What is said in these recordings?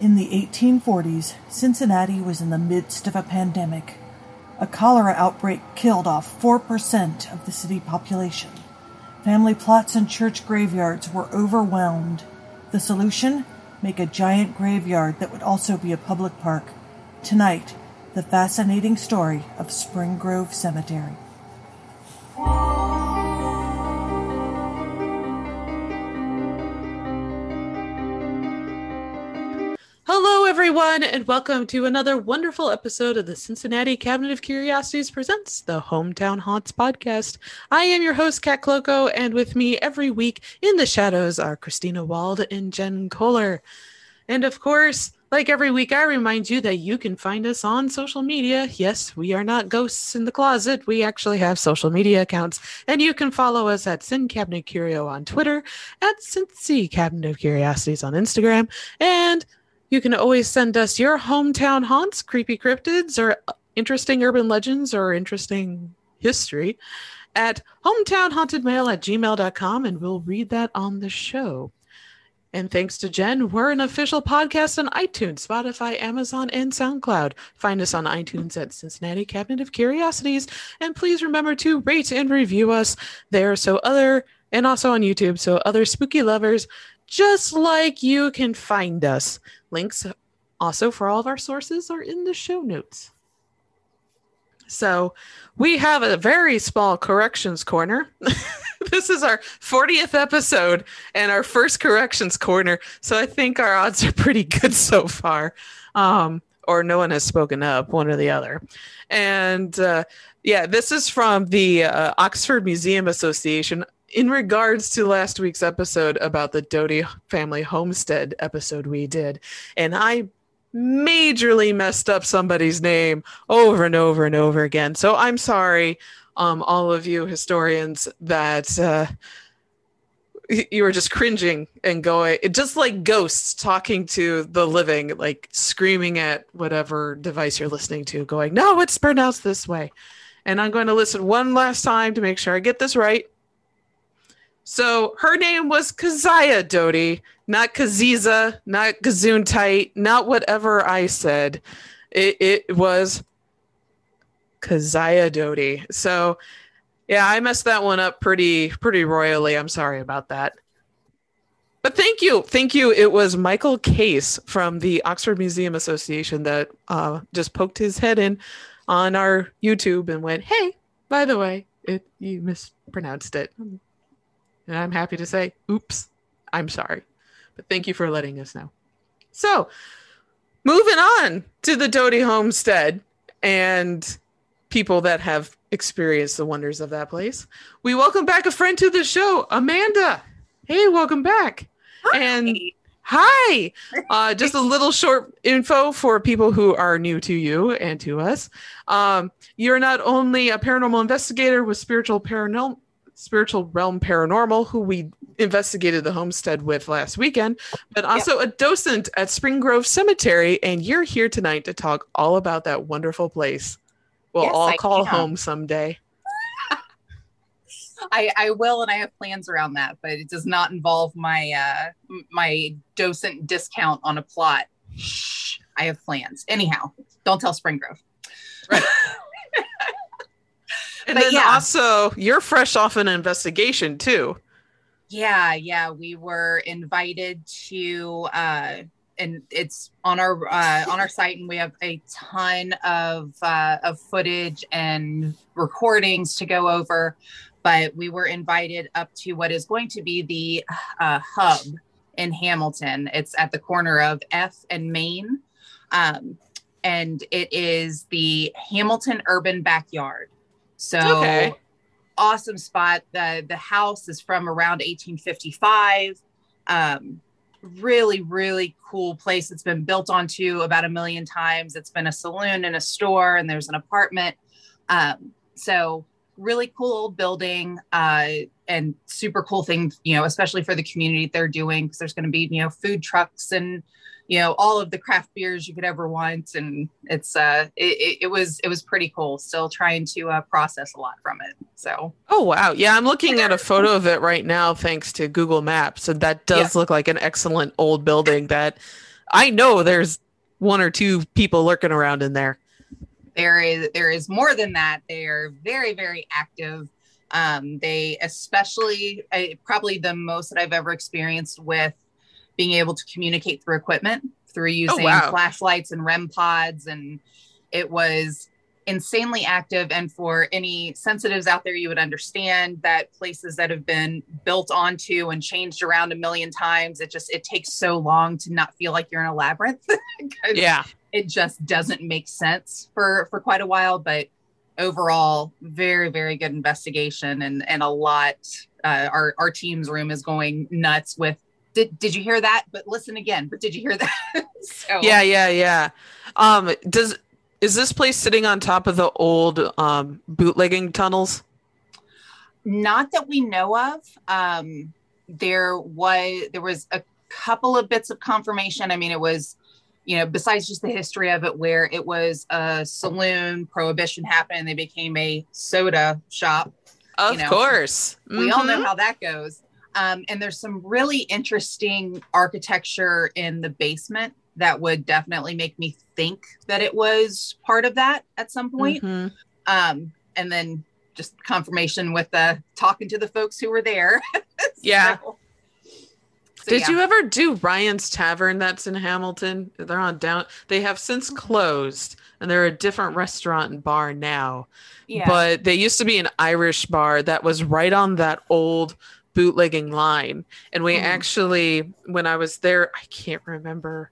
In the 1840s, Cincinnati was in the midst of a pandemic. A cholera outbreak killed off 4% of the city population. Family plots and church graveyards were overwhelmed. The solution? Make a giant graveyard that would also be a public park. Tonight, the fascinating story of Spring Grove Cemetery. Everyone, and welcome to another wonderful episode of the Cincinnati Cabinet of Curiosities presents the Hometown Haunts podcast. I am your host, Kat Cloco, and with me every week in the shadows are Christina Wald and Jen Kohler. And of course, like every week, I remind you that you can find us on social media. Yes, we are not ghosts in the closet. We actually have social media accounts, and you can follow us at Sin Cabinet Curio on Twitter, at Cincy Cabinet of Curiosities on Instagram, and you can always send us your hometown haunts, creepy cryptids, or interesting urban legends or interesting history at hometownhauntedmail at gmail.com, and we'll read that on the show. And thanks to Jen, we're an official podcast on iTunes, Spotify, Amazon, and SoundCloud. Find us on iTunes at Cincinnati Cabinet of Curiosities. And please remember to rate and review us there so other, and also on YouTube, so other spooky lovers just like you can find us. Links also for all of our sources are in the show notes. So we have a very small corrections corner. this is our 40th episode and our first corrections corner. So I think our odds are pretty good so far. Um, or no one has spoken up, one or the other. And uh, yeah, this is from the uh, Oxford Museum Association in regards to last week's episode about the Doty family homestead episode we did, and I majorly messed up somebody's name over and over and over again. So I'm sorry, um, all of you historians, that uh, you were just cringing and going, just like ghosts talking to the living, like screaming at whatever device you're listening to, going, "No, it's pronounced this way." And I'm going to listen one last time to make sure I get this right. So her name was Keziah Doty, not Kaziza, not Gazuntite, not whatever I said. It, it was Keziah Doty. So yeah, I messed that one up pretty pretty royally. I'm sorry about that. But thank you, thank you. It was Michael Case from the Oxford Museum Association that uh, just poked his head in on our YouTube and went, "Hey, by the way, it you mispronounced it." And I'm happy to say, oops, I'm sorry. But thank you for letting us know. So, moving on to the Doty homestead and people that have experienced the wonders of that place. We welcome back a friend to the show, Amanda. Hey, welcome back. Hi. And hi. Uh, just a little short info for people who are new to you and to us. Um, you're not only a paranormal investigator with spiritual paranormal spiritual realm paranormal who we investigated the homestead with last weekend but also a docent at spring grove cemetery and you're here tonight to talk all about that wonderful place we'll Yes, all I call am. home someday I, I will, and I have plans around that, but it does not involve my uh, my docent discount on a plot. Shh, I have plans. Anyhow, don't tell Springgrove. and But then yeah. also you're fresh off an investigation too Yeah, yeah, we were invited to, uh, and it's on our uh, on our site, and we have a ton of uh, of footage and recordings to go over. But we were invited up to what is going to be the uh, hub in Hamilton. It's at the corner of F and Main, um, and it is the Hamilton Urban Backyard. So Okay. awesome spot. The the house is from around 1855. Um, really, really cool place. It's been built onto about a million times. It's been a saloon and a store, and there's an apartment. Um, so really cool old building uh, and super cool thing, you know, especially for the community they're doing because there's going to be, you know, food trucks and you know all of the craft beers you could ever want. And it's uh it, it, was it was pretty cool. Still trying to uh, process a lot from it. So. Oh wow. Yeah i'm looking at a photo of it right now thanks to google maps. And that does look like an excellent old building that I know there's one or two people lurking around in there. There is there is more than that. They are very very active. Um, they especially uh, probably the most that I've ever experienced with being able to communicate through equipment through using wow. flashlights and REM pods, and it was insanely active. And for any sensitives out there, you would understand that places that have been built onto and changed around a million times, it just it takes so long to not feel like you're in a labyrinth. Yeah. it just doesn't make sense for for quite a while but overall very very good investigation and and a lot uh, our our team's room is going nuts with did did you hear that but listen again but did you hear that so Yeah, yeah, yeah. Um, does is this place sitting on top of the old um, bootlegging tunnels? not that we know of um there was there was a couple of bits of confirmation i mean it was you know besides just the history of it where it was a saloon prohibition happened and they became a soda shop Of know, course. we all know Mhm. how that goes um, and there's some really interesting architecture in the basement that would definitely make me think that it was part of that at some point Mhm. um, and then just confirmation with the talking to the folks who were there. Yeah. So- so, Did yeah. you ever do Ryan's Tavern that's in Hamilton? They're on down. They have since closed, and they're a different restaurant and bar now. Yeah. But they used to be an Irish bar that was right on that old bootlegging line. And we Mhm. actually, when I was there, I can't remember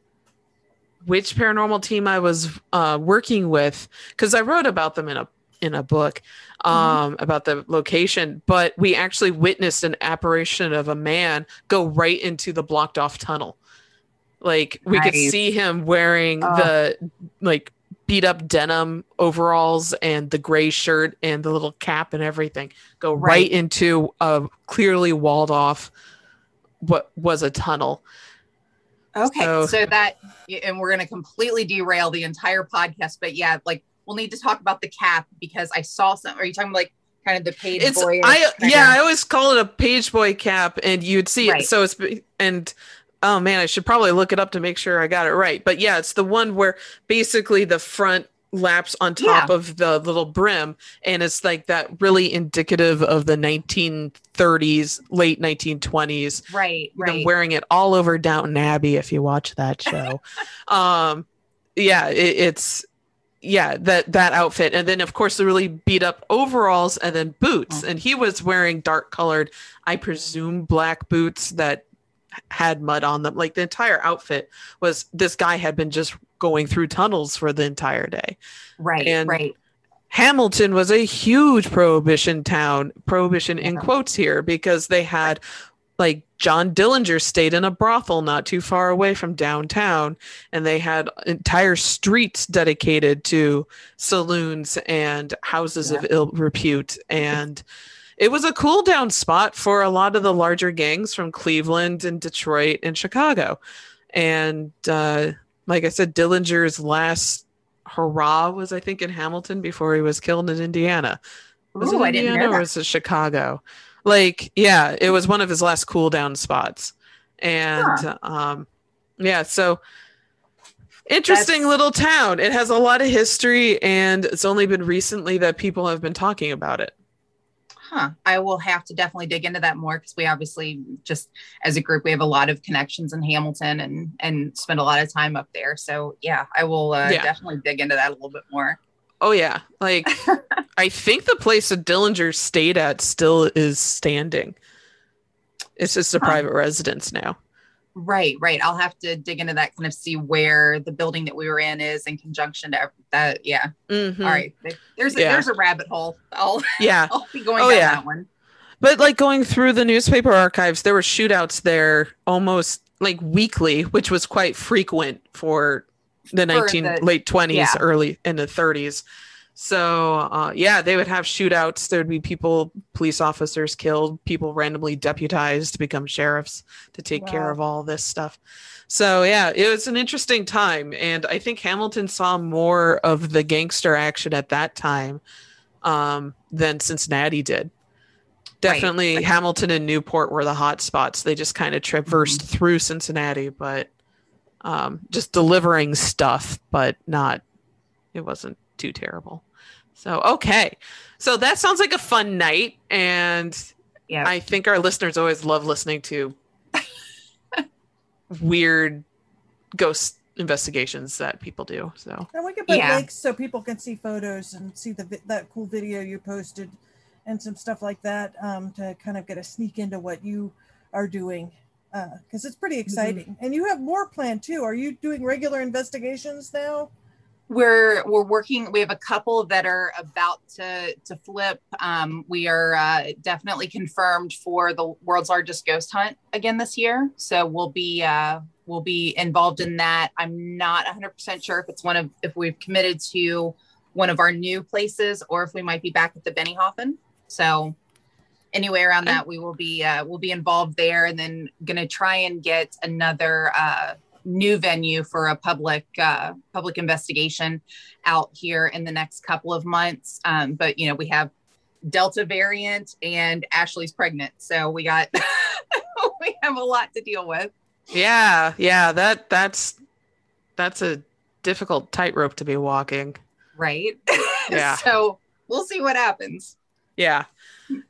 which paranormal team I was uh, working with because I wrote about them in a in a book um, about the location. But we actually witnessed an apparition of a man go right into the blocked off tunnel. Like we could see him wearing Oh. the like beat up denim overalls and the gray shirt and the little cap and everything go right, Right. into a clearly walled off what was a tunnel. okay. so- So, that, and we're going to completely derail the entire podcast, but yeah, like we'll need to talk about the cap because I saw some. Are you talking like kind of the page It's boy? I yeah, I always call it a page boy cap and you'd see Right. it so it's and oh man, I should probably look it up to make sure I got it right. But yeah, it's the one where basically the front laps on top of the little brim and it's like that really indicative of the 1930s late 1920s right, right. wearing it all over Downton Abbey if you watch that show. um, yeah, it, it's yeah that that outfit, and then of course the really beat up overalls and then boots, Mm. and he was wearing dark colored, I presume black boots that had mud on them. Like the entire outfit was this guy had been just going through tunnels for the entire day. right, and- right. Hamilton was a huge prohibition town, prohibition in quotes here, because they had like John Dillinger stayed in a brothel not too far away from downtown, and they had entire streets dedicated to saloons and houses of ill repute. And it was a cool down spot for a lot of the larger gangs from Cleveland and Detroit and Chicago. And uh, like I said, Dillinger's last hurrah was I think in Hamilton before he was killed in Indiana. Was Ooh, it I didn't Indiana or was it Chicago? Like, yeah, it was one of his last cool down spots. And um yeah, so interesting That's- little town. It has a lot of history and it's only been recently that people have been talking about it. Huh. I will have to definitely dig into that more because we obviously just as a group we have a lot of connections in Hamilton and and spend a lot of time up there. So yeah, I will uh, Yeah. definitely dig into that a little bit more. Oh yeah, like I think the place that Dillinger stayed at still is standing. It's just a Huh. private residence now. Right, right. I'll have to dig into that kind of see where the building that we were in is in conjunction to that. Yeah. Mhm. All right. There's a, Yeah. there's a rabbit hole. I'll Yeah, I'll be going Oh, down yeah. that one. but like going through the newspaper archives, there were shootouts there almost like weekly, which was quite frequent for the For nineteen the- late twenties, yeah. early in the thirties. So uh, yeah, they would have shootouts. There'd be people, police officers killed, people randomly deputized to become sheriffs to take care of all this stuff. So yeah, it was an interesting time, and I think Hamilton saw more of the gangster action at that time um, than Cincinnati did. Definitely, right. Hamilton and Newport were the hot spots. They just kind of traversed Mm-hmm. through Cincinnati, but um, just delivering stuff, but not. It wasn't too terrible. So okay, so that sounds like a fun night, and Yeah. I think our listeners always love listening to weird ghost investigations that people do. So And we can put Yeah. links so people can see photos and see the that cool video you posted and some stuff like that um, to kind of get a sneak into what you are doing because it's pretty exciting. And you have more planned too. Are you doing regular investigations now? We're we're working we have a couple that are about to to flip. Um we are uh, definitely confirmed for the world's largest ghost hunt again this year. So we'll be uh we'll be involved in that. I'm not 100% sure if it's one of if we've committed to one of our new places or if we might be back at the Benninghofen so anyway around that we will be uh we'll be involved there and then gonna try and get another uh new venue for a public uh, public investigation out here in the next couple of months. Um, but you know, we have Delta variant and Ashley's pregnant, so we got we have a lot to deal with. yeah, yeah, that that's that's a difficult tightrope to be walking. Right. Yeah. so we'll see what happens. Yeah.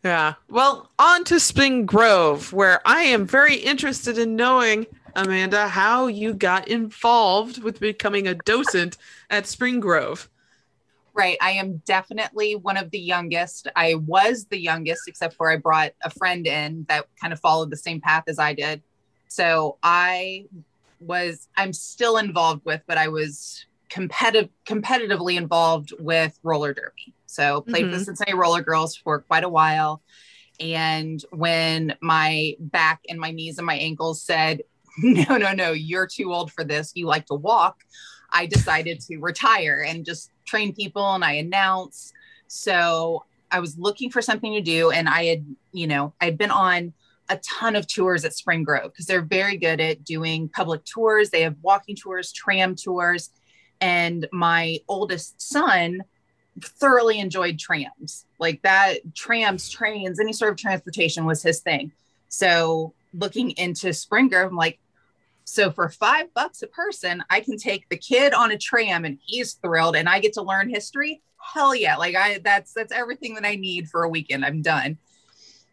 Yeah. Well, on to Spring Grove, where I am very interested in knowing, Amanda, how you got involved with becoming a docent at Spring Grove. Right. I am definitely one of the youngest. I was the youngest, except for I brought a friend in that kind of followed the same path as I did. So I was, I'm still involved with, but I was competitive, competitively involved with roller derby. So played for the Mhm. Cincinnati Roller Girls for quite a while. And when my back and my knees and my ankles said, no, no, no, you're too old for this. You like to walk. I decided to retire and just train people and I announce. So I was looking for something to do and I had, you know, I'd been on a ton of tours at Spring Grove because they're very good at doing public tours. They have walking tours, tram tours. And my oldest son thoroughly enjoyed trams. Like that, trams, trains, any sort of transportation was his thing. So looking into Spring Grove, I'm like, so for five bucks a person, I can take the kid on a tram and he's thrilled and I get to learn history. Hell yeah. Like I that's that's everything that I need for a weekend. I'm done.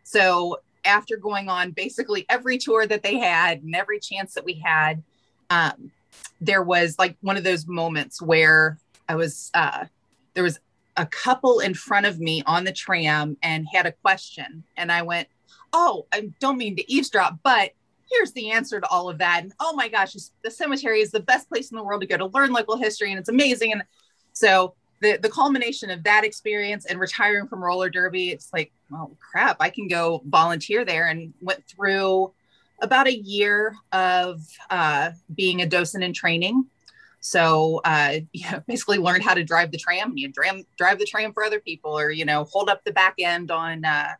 So after going on basically every tour that they had and every chance that we had, um, there was like one of those moments where I was uh there was a couple in front of me on the tram and had a question. And I went, Oh, I don't mean to eavesdrop, but here's the answer to all of that. And oh my gosh, the cemetery is the best place in the world to go to learn local history, and it's amazing. And so the the culmination of that experience and retiring from roller derby, it's like, oh crap, I can go volunteer there, and went through about a year of uh, being a docent in training. So uh, yeah, basically learned how to drive the tram. You drive drive the tram for other people, or you know, hold up the back end on uh,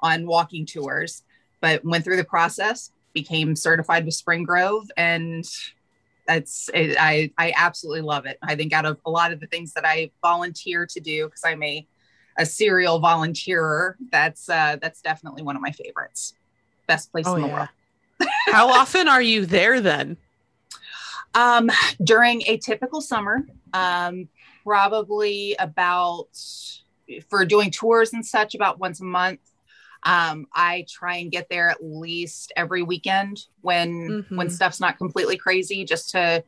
on walking tours. But went through the process, became certified with Spring Grove, and that's it, I I absolutely love it. I think out of a lot of the things that I volunteer to do, because I'm a a serial volunteerer, that's uh, that's definitely one of my favorites. Best place Oh, in the yeah. world. How often are you there then? Um, during a typical summer, um, probably about for doing tours and such, about once a month. Um, I try and get there at least every weekend when when Mhm. stuff's not completely crazy, just to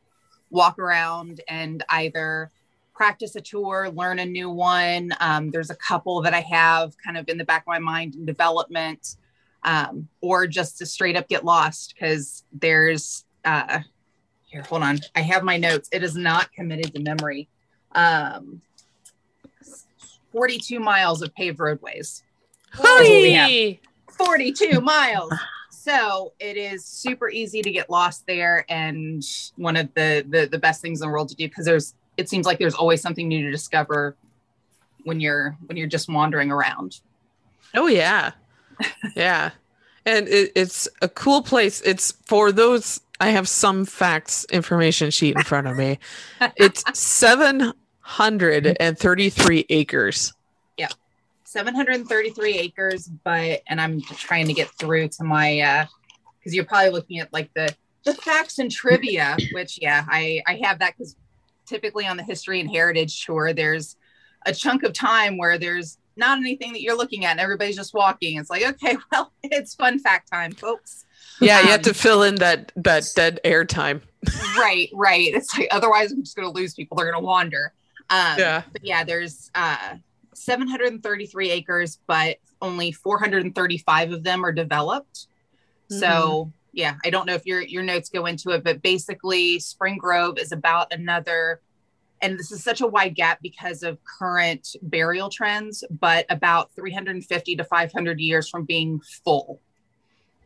walk around and either practice a tour, learn a new one. Um, there's a couple that I have kind of in the back of my mind in development, um, or just to straight up get lost because there's uh, here, hold on. I have my notes. It is not committed to memory. Um, 42 miles of paved roadways. What we have. Hey! 42 miles. So it is super easy to get lost there, and one of the the, the best things in the world to do because there's it seems like there's always something new to discover when you're when you're just wandering around. Oh yeah, yeah, and it, it's a cool place. It's for those. I have some facts information sheet in front of me. It's seven hundred and thirty-three acres. 733 acres, but and I'm trying to get through to my uh because you're probably looking at like the the facts and trivia, which yeah, I I have that because typically on the history and heritage tour, there's a chunk of time where there's not anything that you're looking at and everybody's just walking. It's like, okay, well, it's fun fact time, folks. Yeah, um, you have to fill in that that dead air time. right, right. It's like otherwise I'm just gonna lose people. They're gonna wander. Um, yeah. But yeah, there's uh 733 acres, but only 435 of them are developed. Mm-hmm. So yeah, I don't know if your your notes go into it, but basically Spring Grove is about another and this is such a wide gap because of current burial trends, but about 350 to 500 years from being full.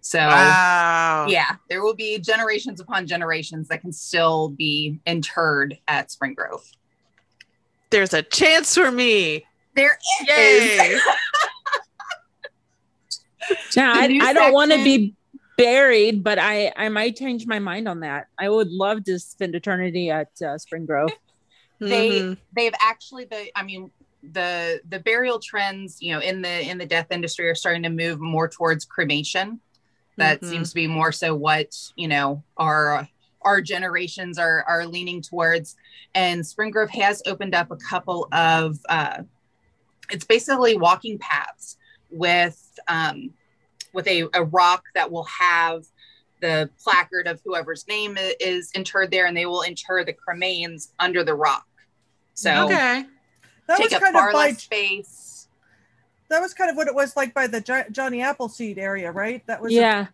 So, wow. yeah, there will be generations upon generations that can still be interred at Spring Grove. There's a chance for me. There is. now, I, I don't want to be buried, but I I might change my mind on that. I would love to spend eternity at uh, Spring Grove. they mm-hmm. they've actually the I mean the the burial trends you know in the in the death industry are starting to move more towards cremation. That mm-hmm. seems to be more so what you know our our generations are are leaning towards. And Spring Grove has opened up a couple of uh, it's basically walking paths with um, with a, a rock that will have the placard of whoever's name is interred there, and they will inter the cremains under the rock. So okay, that take was kind far of by, less space. That was kind of what it was like by the Johnny Appleseed area, right? That was yeah. A-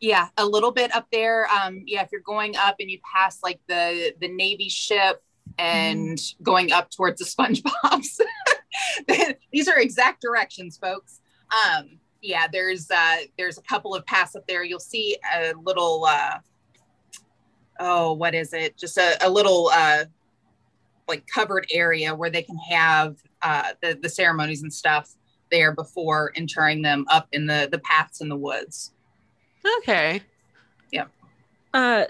yeah, a little bit up there. Um, yeah, if you're going up and you pass like the the Navy ship and mm. going up towards the SpongeBob's, these are exact directions, folks. Um, yeah, there's uh, there's a couple of paths up there. You'll see a little uh, oh, what is it? Just a, a little uh, like covered area where they can have uh, the the ceremonies and stuff there before interring them up in the the paths in the woods. Okay. Yeah. Uh,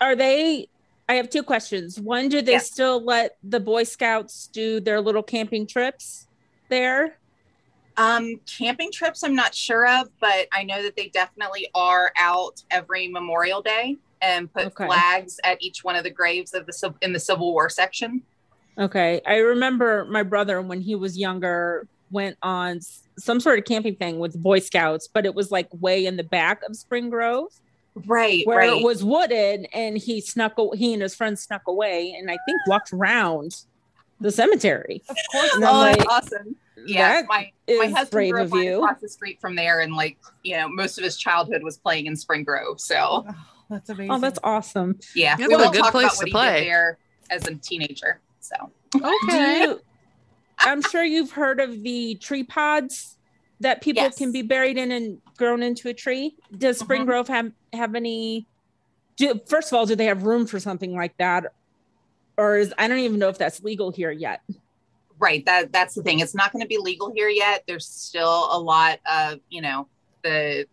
are they? I have two questions. One, do they yeah. still let the Boy Scouts do their little camping trips there? Um, camping trips, I'm not sure of, but I know that they definitely are out every Memorial Day and put okay. flags at each one of the graves of the in the Civil War section. Okay, I remember my brother when he was younger went on some sort of camping thing with Boy Scouts, but it was like way in the back of Spring Grove, right? Where right. it was wooded, and he snuck. He and his friends snuck away, and I think walked around the cemetery. Of course, oh, like, awesome yeah, my my husband grew up right across the street from there, and like you know, most of his childhood was playing in Spring Grove. So oh, that's amazing. Oh, that's awesome. Yeah, it's we a good place to play there as a teenager. So okay, you, I'm sure you've heard of the tree pods that people yes. can be buried in and grown into a tree. Does Spring mm-hmm. Grove have have any? Do, first of all, do they have room for something like that, or is I don't even know if that's legal here yet right that that's the thing it's not going to be legal here yet there's still a lot of you know the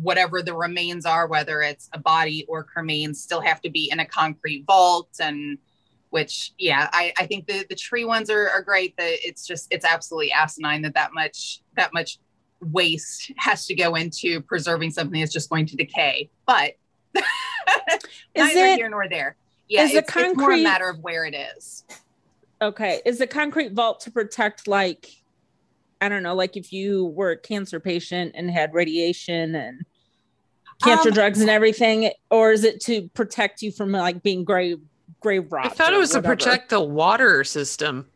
whatever the remains are whether it's a body or cremains still have to be in a concrete vault and which yeah i i think the the tree ones are, are great that it's just it's absolutely asinine that that much that much waste has to go into preserving something that's just going to decay but neither it, here nor there yeah it's, concrete, it's more a matter of where it is Okay. Is the concrete vault to protect like I don't know, like if you were a cancer patient and had radiation and cancer um, drugs and everything, or is it to protect you from like being grave grave rot? I thought it was whatever? to protect the water system.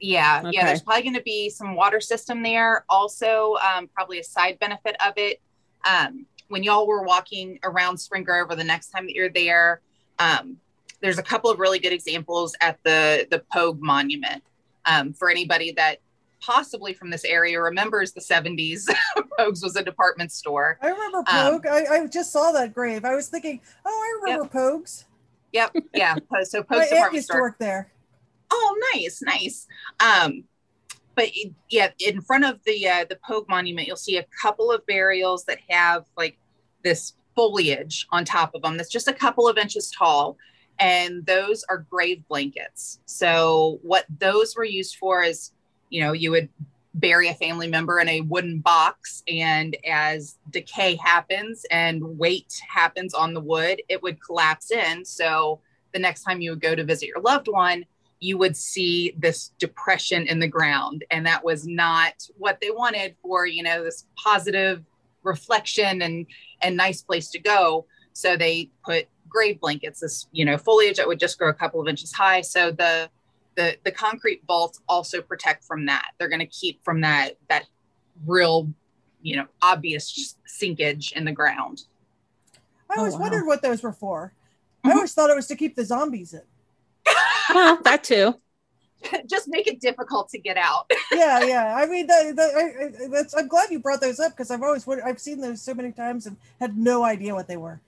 Yeah, okay. yeah. There's probably going to be some water system there. Also, um, probably a side benefit of it. Um, when y'all were walking around Spring Grove, or the next time that you're there, um, there's a couple of really good examples at the the Pogue Monument. Um, for anybody that possibly from this area remembers the 70s, Pogues was a department store. I remember um, Pogue. Um, I, I, just saw that grave. I was thinking, oh, I remember yep. Pogues. Yep. Yeah. So Pogues My department used store. to work there. Oh, nice, nice. Um, but yeah, in front of the uh, the Pogue Monument, you'll see a couple of burials that have like this foliage on top of them. That's just a couple of inches tall and those are grave blankets. So what those were used for is, you know, you would bury a family member in a wooden box and as decay happens and weight happens on the wood it would collapse in. So the next time you would go to visit your loved one you would see this depression in the ground. And that was not what they wanted for you know this positive reflection and and nice place to go. So they put grave blankets this you know foliage that would just grow a couple of inches high. So the the the concrete vaults also protect from that. They're going to keep from that that real, you know, obvious sinkage in the ground. I always oh, wow. wondered what those were for. Mm-hmm. I always thought it was to keep the zombies in. well, that too. Just make it difficult to get out. yeah, yeah. I mean, the, the, I, that's, I'm glad you brought those up because I've always I've seen those so many times and had no idea what they were.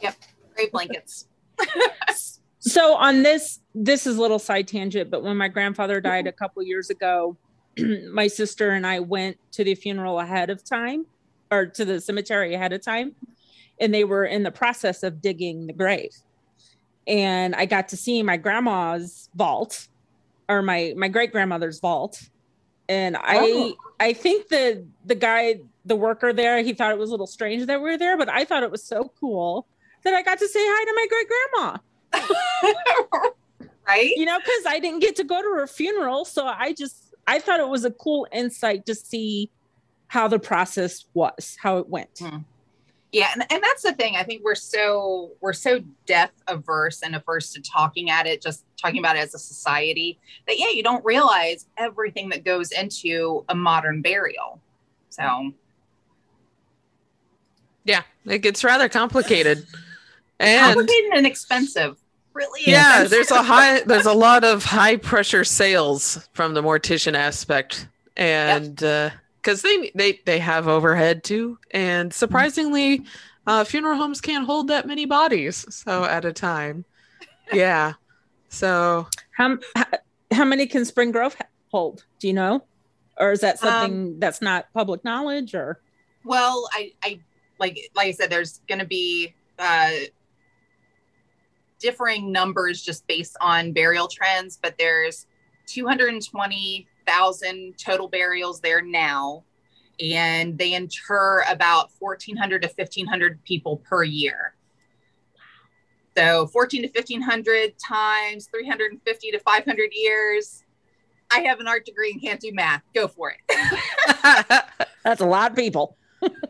Yep, great blankets. so on this this is a little side tangent but when my grandfather died a couple years ago my sister and i went to the funeral ahead of time or to the cemetery ahead of time and they were in the process of digging the grave. And i got to see my grandma's vault or my my great grandmother's vault. And i oh. i think the the guy the worker there he thought it was a little strange that we were there but i thought it was so cool that i got to say hi to my great grandma right? You know, because I didn't get to go to her funeral. So I just, I thought it was a cool insight to see how the process was, how it went. Hmm. Yeah, and, and that's the thing. I think we're so we're so death averse and averse to talking at it, just talking about it as a society, that yeah, you don't realize everything that goes into a modern burial. So yeah, it gets rather complicated and complicated and expensive. Really yeah there's a high there's a lot of high pressure sales from the mortician aspect. And because yep. uh, because they they they have overhead too. And surprisingly uh, funeral homes can't hold that many bodies so at a time. Yeah. So how how many can spring grove hold? Do you know? Or is that something um, that's not public knowledge or? Well i i like like i said there's going to be uh differing numbers just based on burial trends, but there's 220,000 total burials there now, and they inter about 1,400 to 1,500 people per year. So 14 to 1,500 times 350 to 500 years. I have an art degree and can't do math. Go for it. That's a lot of people.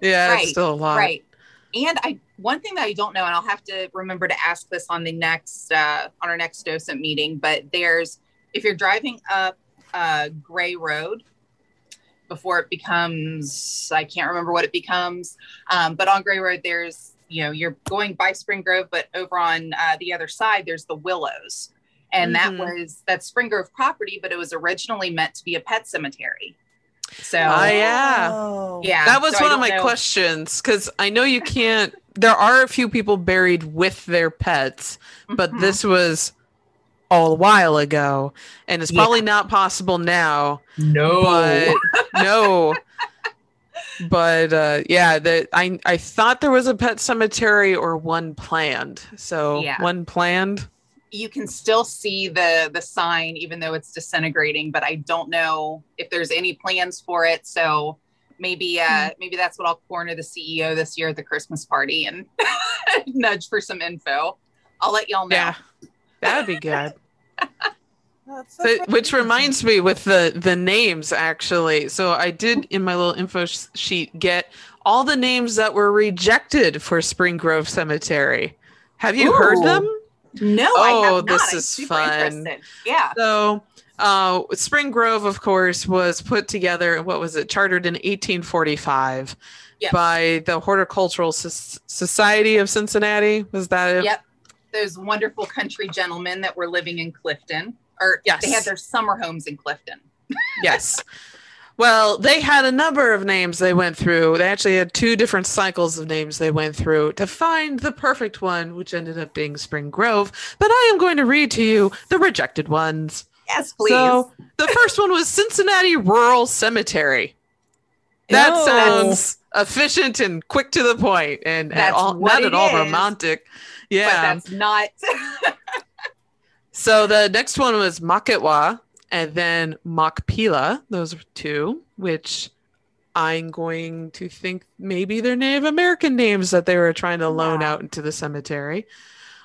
yeah, right, still a lot. Right. And I one thing that I don't know, and I'll have to remember to ask this on the next uh, on our next docent meeting, but there's if you're driving up uh, Gray Road before it becomes I can't remember what it becomes, um, but on Gray Road there's you know you're going by Spring Grove, but over on uh, the other side there's the Willows, and mm-hmm. that was that Spring Grove property, but it was originally meant to be a pet cemetery. So, oh, yeah, oh. yeah, that was so one of my know. questions because I know you can't there are a few people buried with their pets, but mm-hmm. this was a while ago, and it's yeah. probably not possible now. No, but no. But uh, yeah, that I I thought there was a pet cemetery or one planned. So yeah. one planned. You can still see the the sign, even though it's disintegrating. But I don't know if there's any plans for it. So maybe uh mm-hmm. maybe that's what I'll corner the CEO this year at the Christmas party and nudge for some info. I'll let y'all know. Yeah, that'd be good. so, which reminds me with the the names actually. So I did in my little info sheet get all the names that were rejected for Spring Grove Cemetery. Have you Ooh. heard them? No, oh, this is fun. Yeah. So uh, Spring Grove, of course, was put together. What was it? Chartered in 1845 yes. by the Horticultural Society of Cincinnati. Was that it? Yep. Those wonderful country gentlemen that were living in Clifton, or yes. they had their summer homes in Clifton. yes. Well, they had a number of names they went through. They actually had two different cycles of names they went through to find the perfect one, which ended up being Spring Grove. But I am going to read to you the rejected ones. Yes, please. So the first one was Cincinnati Rural Cemetery. That sounds efficient and quick to the point, and at all, not at all romantic. Yeah, but that's not. so the next one was Maketwa, and then Machpelah. Those are two, which I'm going to think maybe they're Native American names that they were trying to loan out into the cemetery.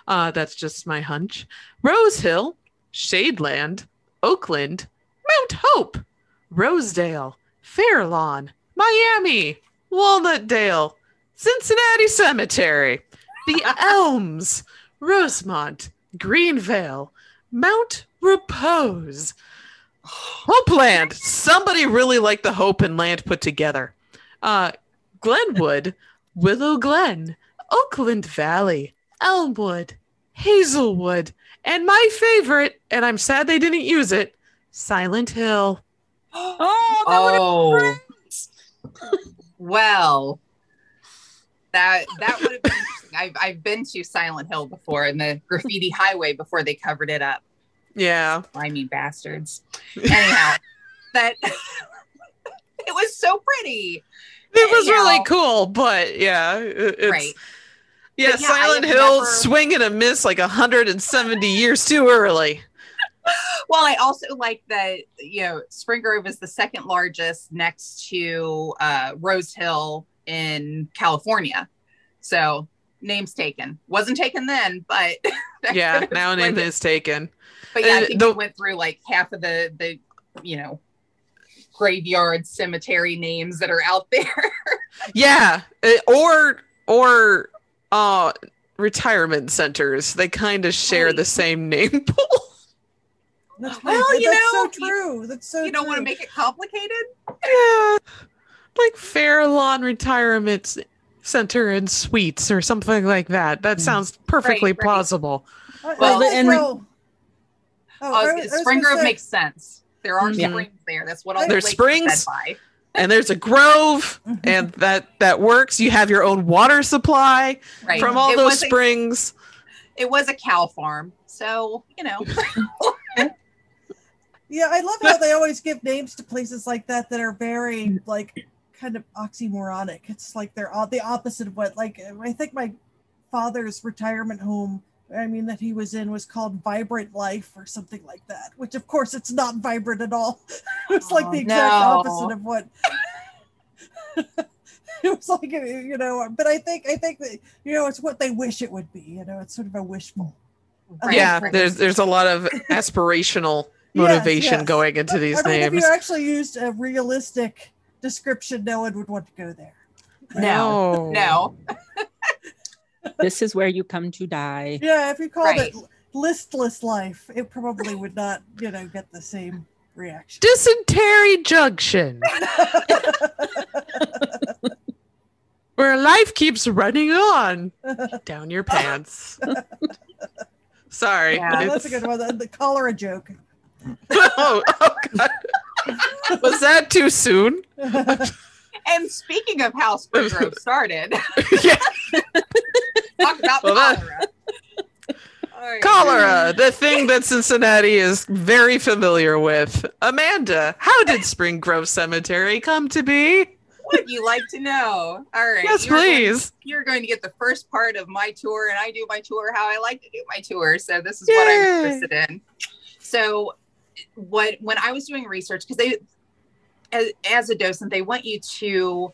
Uh, that's just my hunch. Rose Hill, Shadeland, Oakland, Mount Hope, Rosedale, Fairlawn, Miami, Walnutdale, Cincinnati Cemetery, the Elms, Rosemont, Greenvale, Mount Repose, Hopeland. Somebody really liked the Hope and Land put together. Uh, Glenwood, Willow Glen, Oakland Valley, Elmwood, Hazelwood, and my favorite, and I'm sad they didn't use it, Silent Hill. oh, Oh, well, that that would have been. I've I've been to Silent Hill before in the graffiti highway before they covered it up. Yeah. I mean, bastards. Anyhow, that it was so pretty. It was Anyhow. really cool, but yeah, it's Right. yeah, yeah, Silent Hill never- swing and a miss like 170 years too early. Well, I also like that, you know, Spring Grove is the second largest next to uh, Rose Hill in California. So, names taken. Wasn't taken then, but Yeah, now name is taken. But yeah, I Uh, think the- we went through like half of the the you know graveyard cemetery names that are out there. Yeah, uh, or or uh retirement centers. They kind of share Right. the same name pool. That's, Well, right. you That's know, so true. That's so you don't want to make it complicated. yeah, like Fair Lawn Retirement Center and Suites or something like that. That sounds perfectly Right, right. plausible. I- I Well, and- Roe. Oh, Uh, I was- I was Spring Grove say- makes sense. There are Yeah. springs there. That's what all There's the lakes are fed springs. by. And there's a grove, Mhm. and that that works. You have your own water supply Right. from all It those was a- springs. it was a cow farm, so you know. Yeah, I love how they always give names to places like that that are very like kind of oxymoronic. It's like they're all the opposite of what like I think my father's retirement home I mean that he was in was called Vibrant Life or something like that, which of course it's not vibrant at all. it was like the exact no. opposite of what it was like you know, but I think I think that you know it's what they wish it would be, you know, it's sort of a wishful. Right, yeah, right. there's there's a lot of aspirational motivation yes. going into these I mean, if you actually used a realistic description, no one would want to go there. No, no. This is where you come to die. Yeah, if you called Right. it listless life, it probably would not, you know, get the same reaction. Dysentery Junction, where life keeps running on down your pants. Sorry. Yeah. That's a good one. The, the cholera joke. oh, oh, God. Was that too soon? And speaking of how Spring Grove started, yeah. Talk about Well, cholera. Right. Cholera, the thing that Cincinnati is very familiar with. Amanda, how did Spring Grove Cemetery come to be? Would you like to know? All right. Yes, you're going- please. you're going to get the first part of my tour, and I do my tour how I like to do my tour. So this is what I'm interested in. So, what when I was doing research, because they, as, as a docent, they want you to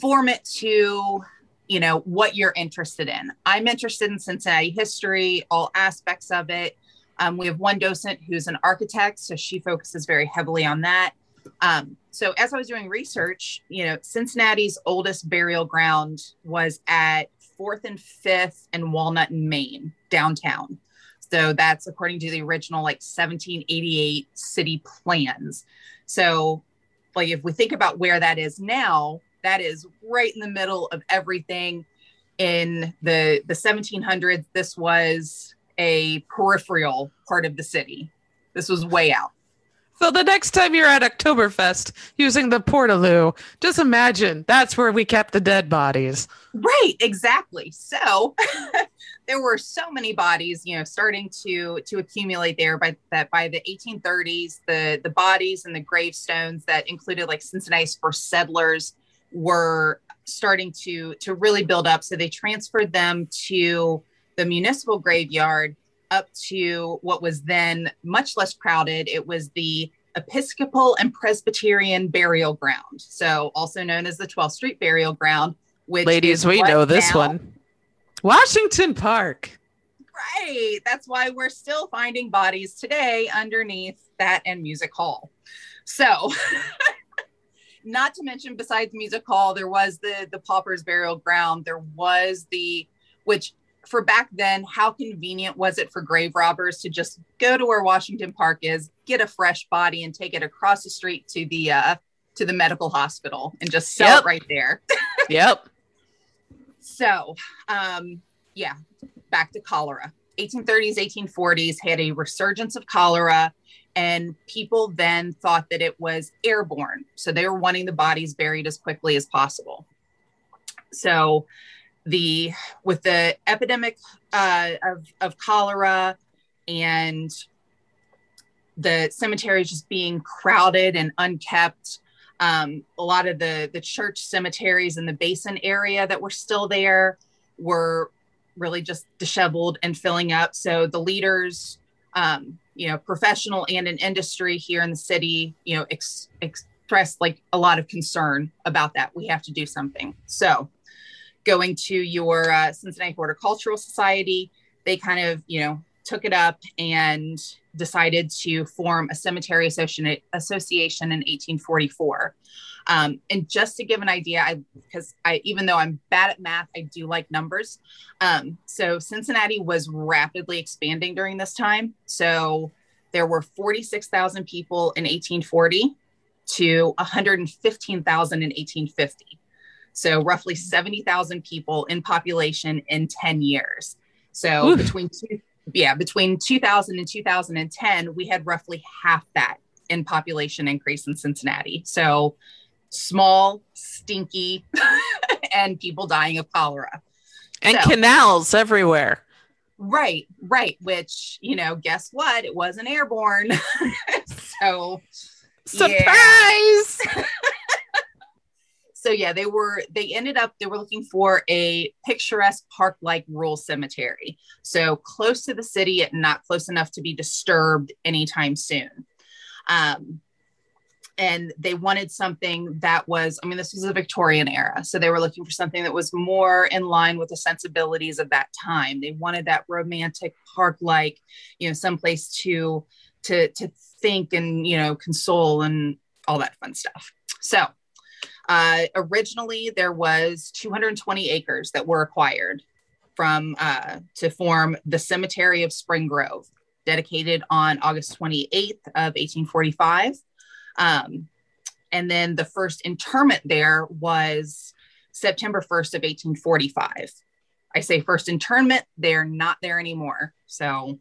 form it to, you know, what you're interested in. I'm interested in Cincinnati history, all aspects of it. Um, we have one docent who's an architect, so she focuses very heavily on that. Um, so as I was doing research, you know, Cincinnati's oldest burial ground was at Fourth and Fifth and Walnut in Main, downtown. So that's according to the original like 1788 city plans. So, like if we think about where that is now, that is right in the middle of everything. In the the 1700s, this was a peripheral part of the city. This was way out. So the next time you're at Oktoberfest using the Portaloo, just imagine that's where we kept the dead bodies. Right, exactly. So there were so many bodies, you know, starting to to accumulate there by that by the 1830s, the the bodies and the gravestones that included like Cincinnati's first settlers were starting to to really build up. So they transferred them to the municipal graveyard up to what was then much less crowded. It was the Episcopal and Presbyterian Burial Ground, so also known as the 12th Street Burial Ground. Which ladies, we know this now, one, Washington Park. Right. That's why we're still finding bodies today underneath that and Music Hall. So, not to mention, besides Music Hall, there was the the Paupers Burial Ground. There was the which for back then, how convenient was it for grave robbers to just go to where Washington Park is, get a fresh body, and take it across the street to the uh, to the medical hospital and just sell yep. it right there. yep. So, um, yeah, back to cholera. 1830s, 1840s had a resurgence of cholera, and people then thought that it was airborne. So they were wanting the bodies buried as quickly as possible. So, the with the epidemic uh, of of cholera and the cemeteries just being crowded and unkept. Um, a lot of the the church cemeteries in the basin area that were still there were really just disheveled and filling up. So the leaders, um, you know, professional and an industry here in the city, you know, ex- expressed like a lot of concern about that. We have to do something. So going to your uh, Cincinnati Horticultural Society, they kind of, you know, took it up and decided to form a cemetery association, association in 1844. Um, and just to give an idea, I because I even though I'm bad at math, I do like numbers. Um, so Cincinnati was rapidly expanding during this time. So there were 46,000 people in 1840 to 115,000 in 1850. So roughly 70,000 people in population in 10 years. So Oof. between two, yeah, between 2000 and 2010, we had roughly half that in population increase in Cincinnati. So small, stinky, and people dying of cholera. And so, canals everywhere. Right, right. Which, you know, guess what? It wasn't airborne. so, surprise. so yeah they were they ended up they were looking for a picturesque park like rural cemetery. So close to the city and not close enough to be disturbed anytime soon. Um, and they wanted something that was i mean this was the victorian era. So they were looking for something that was more in line with the sensibilities of that time. They wanted that romantic park like you know someplace to to to think and you know console and all that fun stuff. So uh, originally, there was 220 acres that were acquired from uh, to form the Cemetery of Spring Grove, dedicated on August 28th of 1845. Um, and then the first interment there was September 1st of 1845. I say first internment, they're not there anymore. So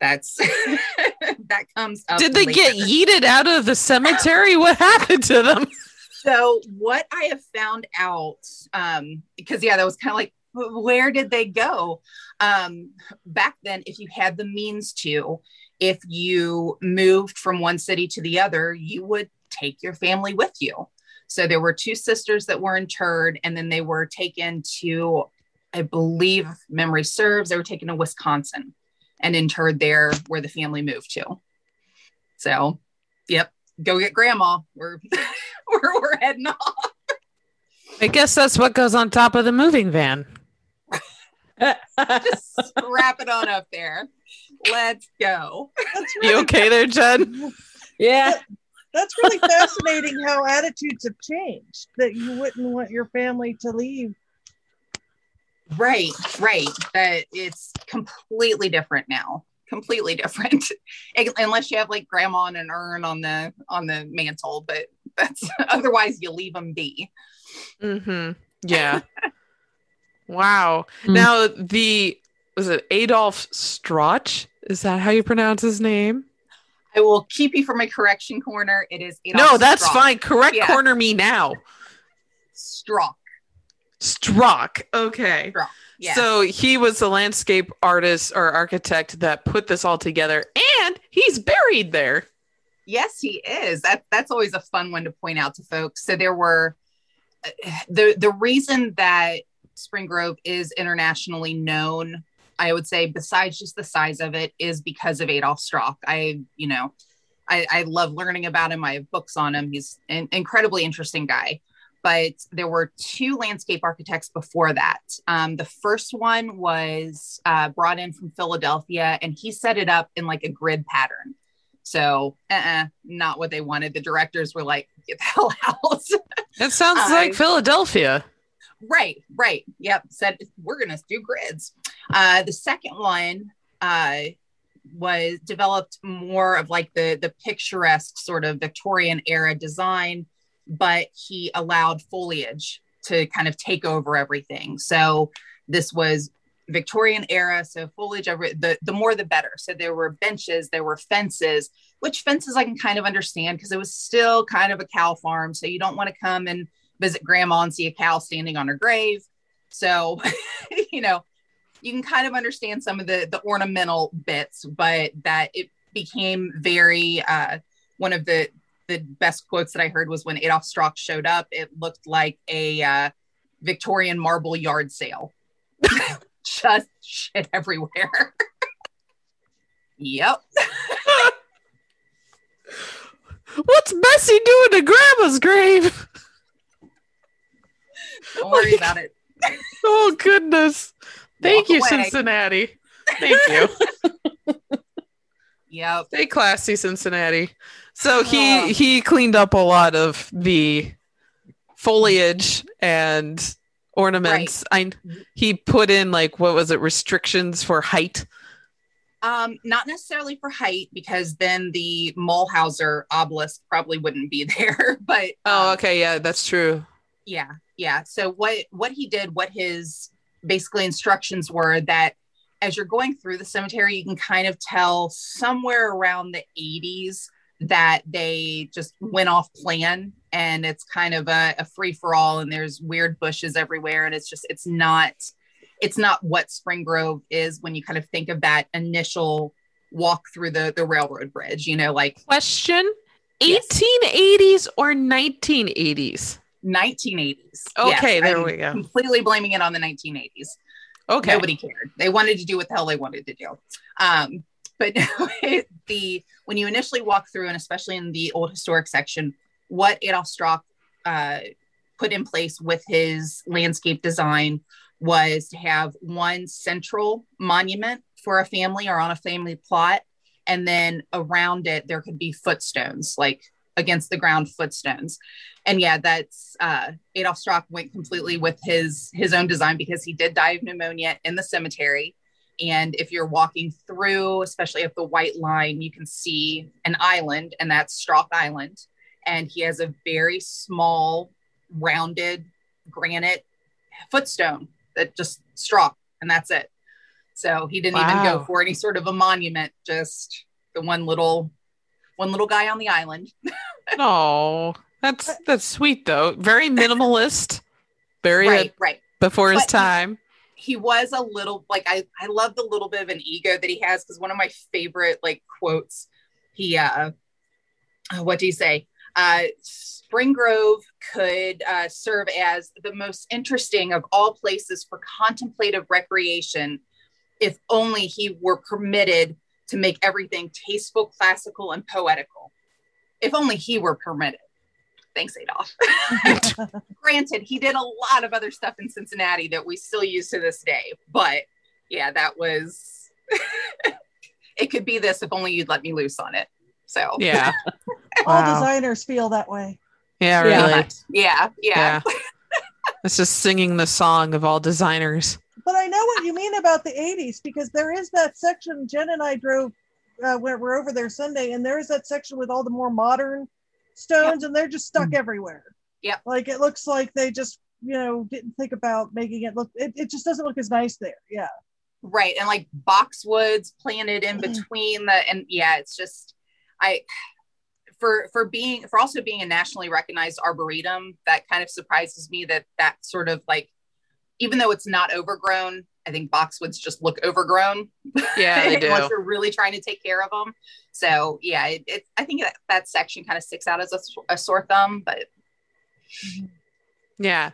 that's that comes up. Did they later. get yeeted out of the cemetery? what happened to them? so what I have found out, um, because yeah, that was kind of like, where did they go? Um, back then, if you had the means to, if you moved from one city to the other, you would take your family with you. So there were two sisters that were interred, and then they were taken to, I believe, memory serves, they were taken to Wisconsin and interred there where the family moved to. So, yep, go get grandma. We're we're, we're heading off. I guess that's what goes on top of the moving van. Just wrap it on up there. Let's go. Really you okay there, Jen? Yeah. That's really fascinating how attitudes have changed. That you wouldn't want your family to leave. Right, right. That it's completely different now completely different. Unless you have like grandma and an urn on the on the mantle but that's otherwise you leave them be. Mm-hmm. Yeah. Wow. Mm. now the was it adolf strauch? Is that how you pronounce his name? I will keep you from my correction corner. It is adolf no that's fine. Correct yeah. corner me now. Strock strock okay strock. Yeah. So he was the landscape artist or architect that put this all together, and he's buried there. Yes, he is. That that's always a fun one to point out to folks. So there were uh, the the reason that Spring Grove is internationally known I would say, besides just the size of it, is because of Adolf Strauch. I, you know, I, I love learning about him. I have books on him. He's an incredibly interesting guy. But there were two landscape architects before that. Um, the first one was uh, brought in from Philadelphia, and he set it up in like a grid pattern. So, uh-uh, not what they wanted. The directors were like, "Get the hell out." It sounds uh, like Philadelphia. Right, right. Yep. Said we're gonna do grids. Uh, the second one uh, was developed more of like the the picturesque sort of Victorian era design, but he allowed foliage to kind of take over everything. So this was Victorian era, so foliage every the the more the better. So there were benches, there were fences, which fences I can kind of understand because it was still kind of a cow farm. So you don't want to come and visit grandma and see a cow standing on her grave. So, you know, you can kind of understand some of the the ornamental bits, but that it became very uh, one of the the best quotes that I heard was when Adolf Strauch showed up. It looked like a uh, Victorian marble yard sale, just shit everywhere. yep. What's Bessie doing to Grandma's grave? Don't worry like, about it. oh goodness. Thank you, away. Cincinnati. Thank you. Yep. Stay classy, Cincinnati. So he oh. he cleaned up a lot of the foliage and ornaments. Right. I he put in like what was it restrictions for height. Um, not necessarily for height because then the Mulhauser obelisk probably wouldn't be there. But oh, um, okay, yeah, that's true. Yeah, yeah. So what what he did, what his basically instructions were that as you're going through the cemetery, you can kind of tell somewhere around the 80s that they just went off plan and it's kind of a, a free for all and there's weird bushes everywhere and it's just it's not it's not what spring grove is when you kind of think of that initial walk through the the railroad bridge you know like question 1880s yes. or 1980s 1980s. Okay, yes, there I'm we go. Completely blaming it on the 1980s. Okay. Nobody cared. They wanted to do what the hell they wanted to do. Um, but the when you initially walk through, and especially in the old historic section, what Adolf Strauch uh, put in place with his landscape design was to have one central monument for a family or on a family plot, and then around it there could be footstones, like against the ground footstones and yeah, that's uh, Adolf Strauch went completely with his his own design because he did die of pneumonia in the cemetery. And if you're walking through, especially up the white line, you can see an island, and that's Strauch Island. And he has a very small, rounded granite footstone that just Strauch, and that's it. So he didn't wow. even go for any sort of a monument, just the one little one little guy on the island. Oh, that's that's sweet though. Very minimalist. Very right, right. Before his but time. He, he, was a little like I I love the little bit of an ego that he has because one of my favorite like quotes he uh what do you say? Uh Spring Grove could uh, serve as the most interesting of all places for contemplative recreation if only he were permitted to make everything tasteful, classical, and poetical. If only he were permitted. Thanks, Adolf. Granted, he did a lot of other stuff in Cincinnati that we still use to this day, but yeah, that was. it could be this if only you'd let me loose on it. So yeah, all wow. designers feel that way. Yeah, really. Yeah, yeah. yeah. yeah. it's just singing the song of all designers. But I know what you mean about the '80s because there is that section. Jen and I drove. Uh, we're, we're over there Sunday, and there is that section with all the more modern stones yep. and they're just stuck mm. everywhere. Yeah. Like it looks like they just, you know, didn't think about making it look, it, it just doesn't look as nice there. Yeah. Right. And like boxwoods planted in between the, and yeah, it's just, I, for, for being, for also being a nationally recognized arboretum, that kind of surprises me that that sort of like, even though it's not overgrown, I think boxwoods just look overgrown. Yeah, they do. Once you're really trying to take care of them. So yeah, it, it I think that, that section kind of sticks out as a, a sore thumb, but yeah.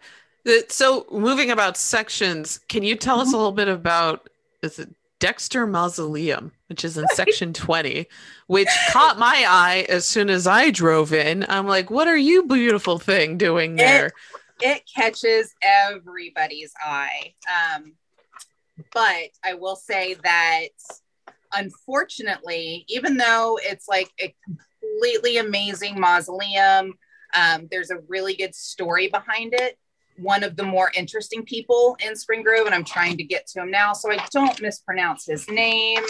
So moving about sections, can you tell us a little bit about is it Dexter Mausoleum, which is in section 20, which caught my eye as soon as I drove in. I'm like, what are you beautiful thing doing there? It, it catches everybody's eye. Um, but I will say that unfortunately, even though it's like a completely amazing mausoleum, um, there's a really good story behind it. One of the more interesting people in Spring Grove, and I'm trying to get to him now so I don't mispronounce his name.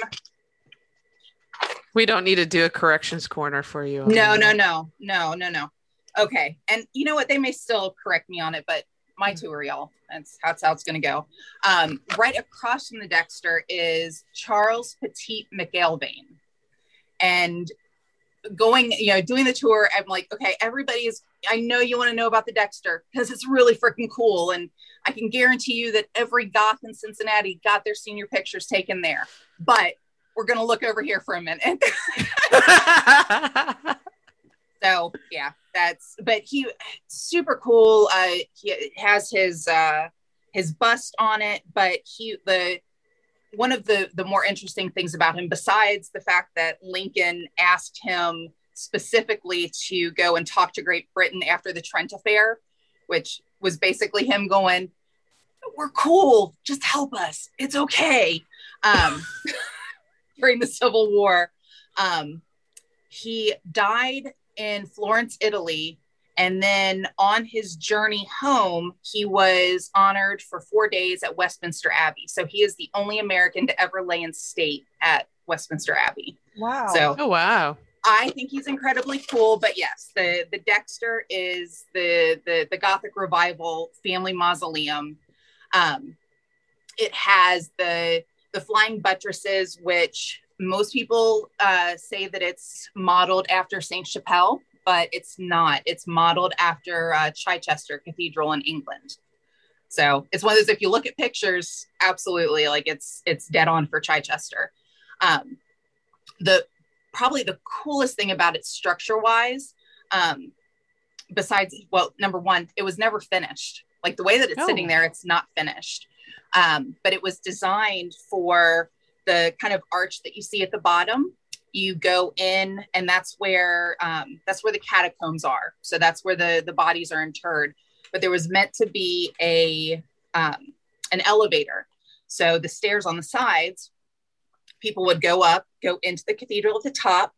We don't need to do a corrections corner for you. No, no, no, no, no, no. Okay. And you know what? They may still correct me on it, but my tour, y'all. That's, that's how it's going to go. Um, right across from the Dexter is Charles Pettit McIlvaine. And going, you know, doing the tour, I'm like, okay, everybody is, I know you want to know about the Dexter because it's really freaking cool. And I can guarantee you that every goth in Cincinnati got their senior pictures taken there. But we're going to look over here for a minute. so, yeah, that's, but he, super cool. Uh, he has his, uh, his bust on it, but he, the, one of the the more interesting things about him besides the fact that lincoln asked him specifically to go and talk to great britain after the trent affair which was basically him going we're cool just help us it's okay um, during the civil war um, he died in florence italy and then on his journey home, he was honored for four days at Westminster Abbey. So he is the only American to ever lay in state at Westminster Abbey. Wow. So, oh, wow. I think he's incredibly cool. But yes, the, the Dexter is the, the, the Gothic Revival family mausoleum. Um, it has the, the flying buttresses, which most people uh, say that it's modeled after Saint Chapelle but it's not. It's modeled after uh, Chichester Cathedral in England. So it's one of those. If you look at pictures, absolutely, like it's it's dead on for Chichester. Um, the probably the coolest thing about it structure wise, um, besides well, number one, it was never finished. Like the way that it's oh. sitting there, it's not finished. Um, but it was designed for the kind of arch that you see at the bottom you go in and that's where um, that's where the catacombs are. So that's where the the bodies are interred. But there was meant to be a um, an elevator. So the stairs on the sides people would go up go into the cathedral at the top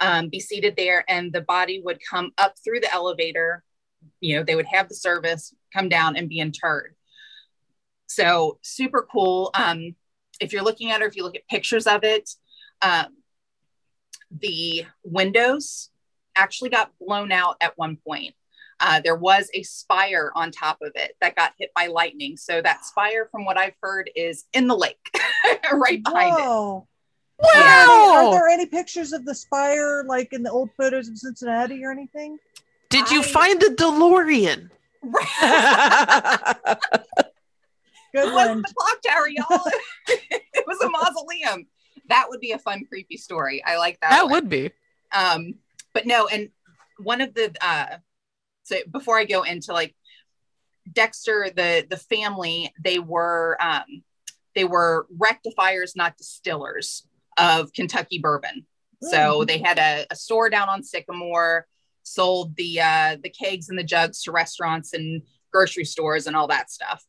um, be seated there and the body would come up through the elevator. You know they would have the service come down and be interred. So super cool. Um, if you're looking at it if you look at pictures of it um, the windows actually got blown out at one point. Uh, there was a spire on top of it that got hit by lightning. So that spire, from what I've heard, is in the lake, right behind Whoa. it. Wow! Are there any pictures of the spire, like in the old photos of Cincinnati or anything? Did you I... find the DeLorean? Good it wasn't the clock tower, y'all. it was a mausoleum that would be a fun, creepy story. I like that. That one. would be. Um, but no, and one of the uh, so before I go into like Dexter, the the family, they were um, they were rectifiers, not distillers of Kentucky bourbon. So mm-hmm. they had a, a, store down on Sycamore, sold the uh, the kegs and the jugs to restaurants and grocery stores and all that stuff.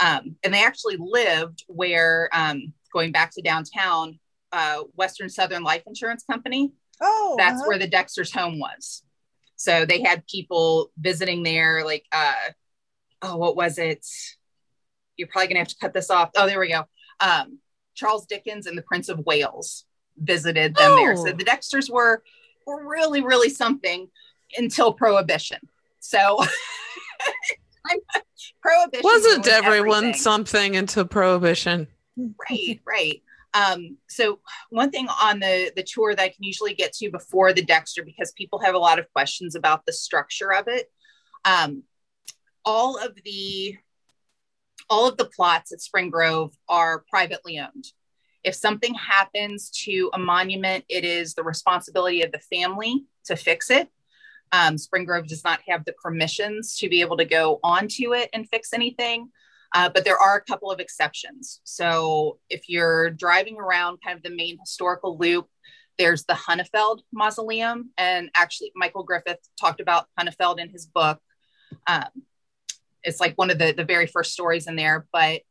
Um, and they actually lived where, um, going back to downtown, uh, Western Southern Life Insurance Company. Oh, that's uh-huh. where the Dexter's home was. So they had people visiting there, like, uh, oh, what was it? You're probably gonna have to cut this off. Oh, there we go. Um, Charles Dickens and the Prince of Wales visited them oh. there. So oh. the Dexters were were really, really something until Prohibition. So Prohibition wasn't everyone everything. something until Prohibition. Right, right. Um, so one thing on the the tour that I can usually get to before the Dexter, because people have a lot of questions about the structure of it. Um, all of the all of the plots at Spring Grove are privately owned. If something happens to a monument, it is the responsibility of the family to fix it. Um, Spring Grove does not have the permissions to be able to go onto it and fix anything. Uh, but there are a couple of exceptions. So if you're driving around kind of the main historical loop, there's the Hunnefeld Mausoleum. And actually, Michael Griffith talked about Hunnefeld in his book. Um, it's like one of the, the very first stories in there. But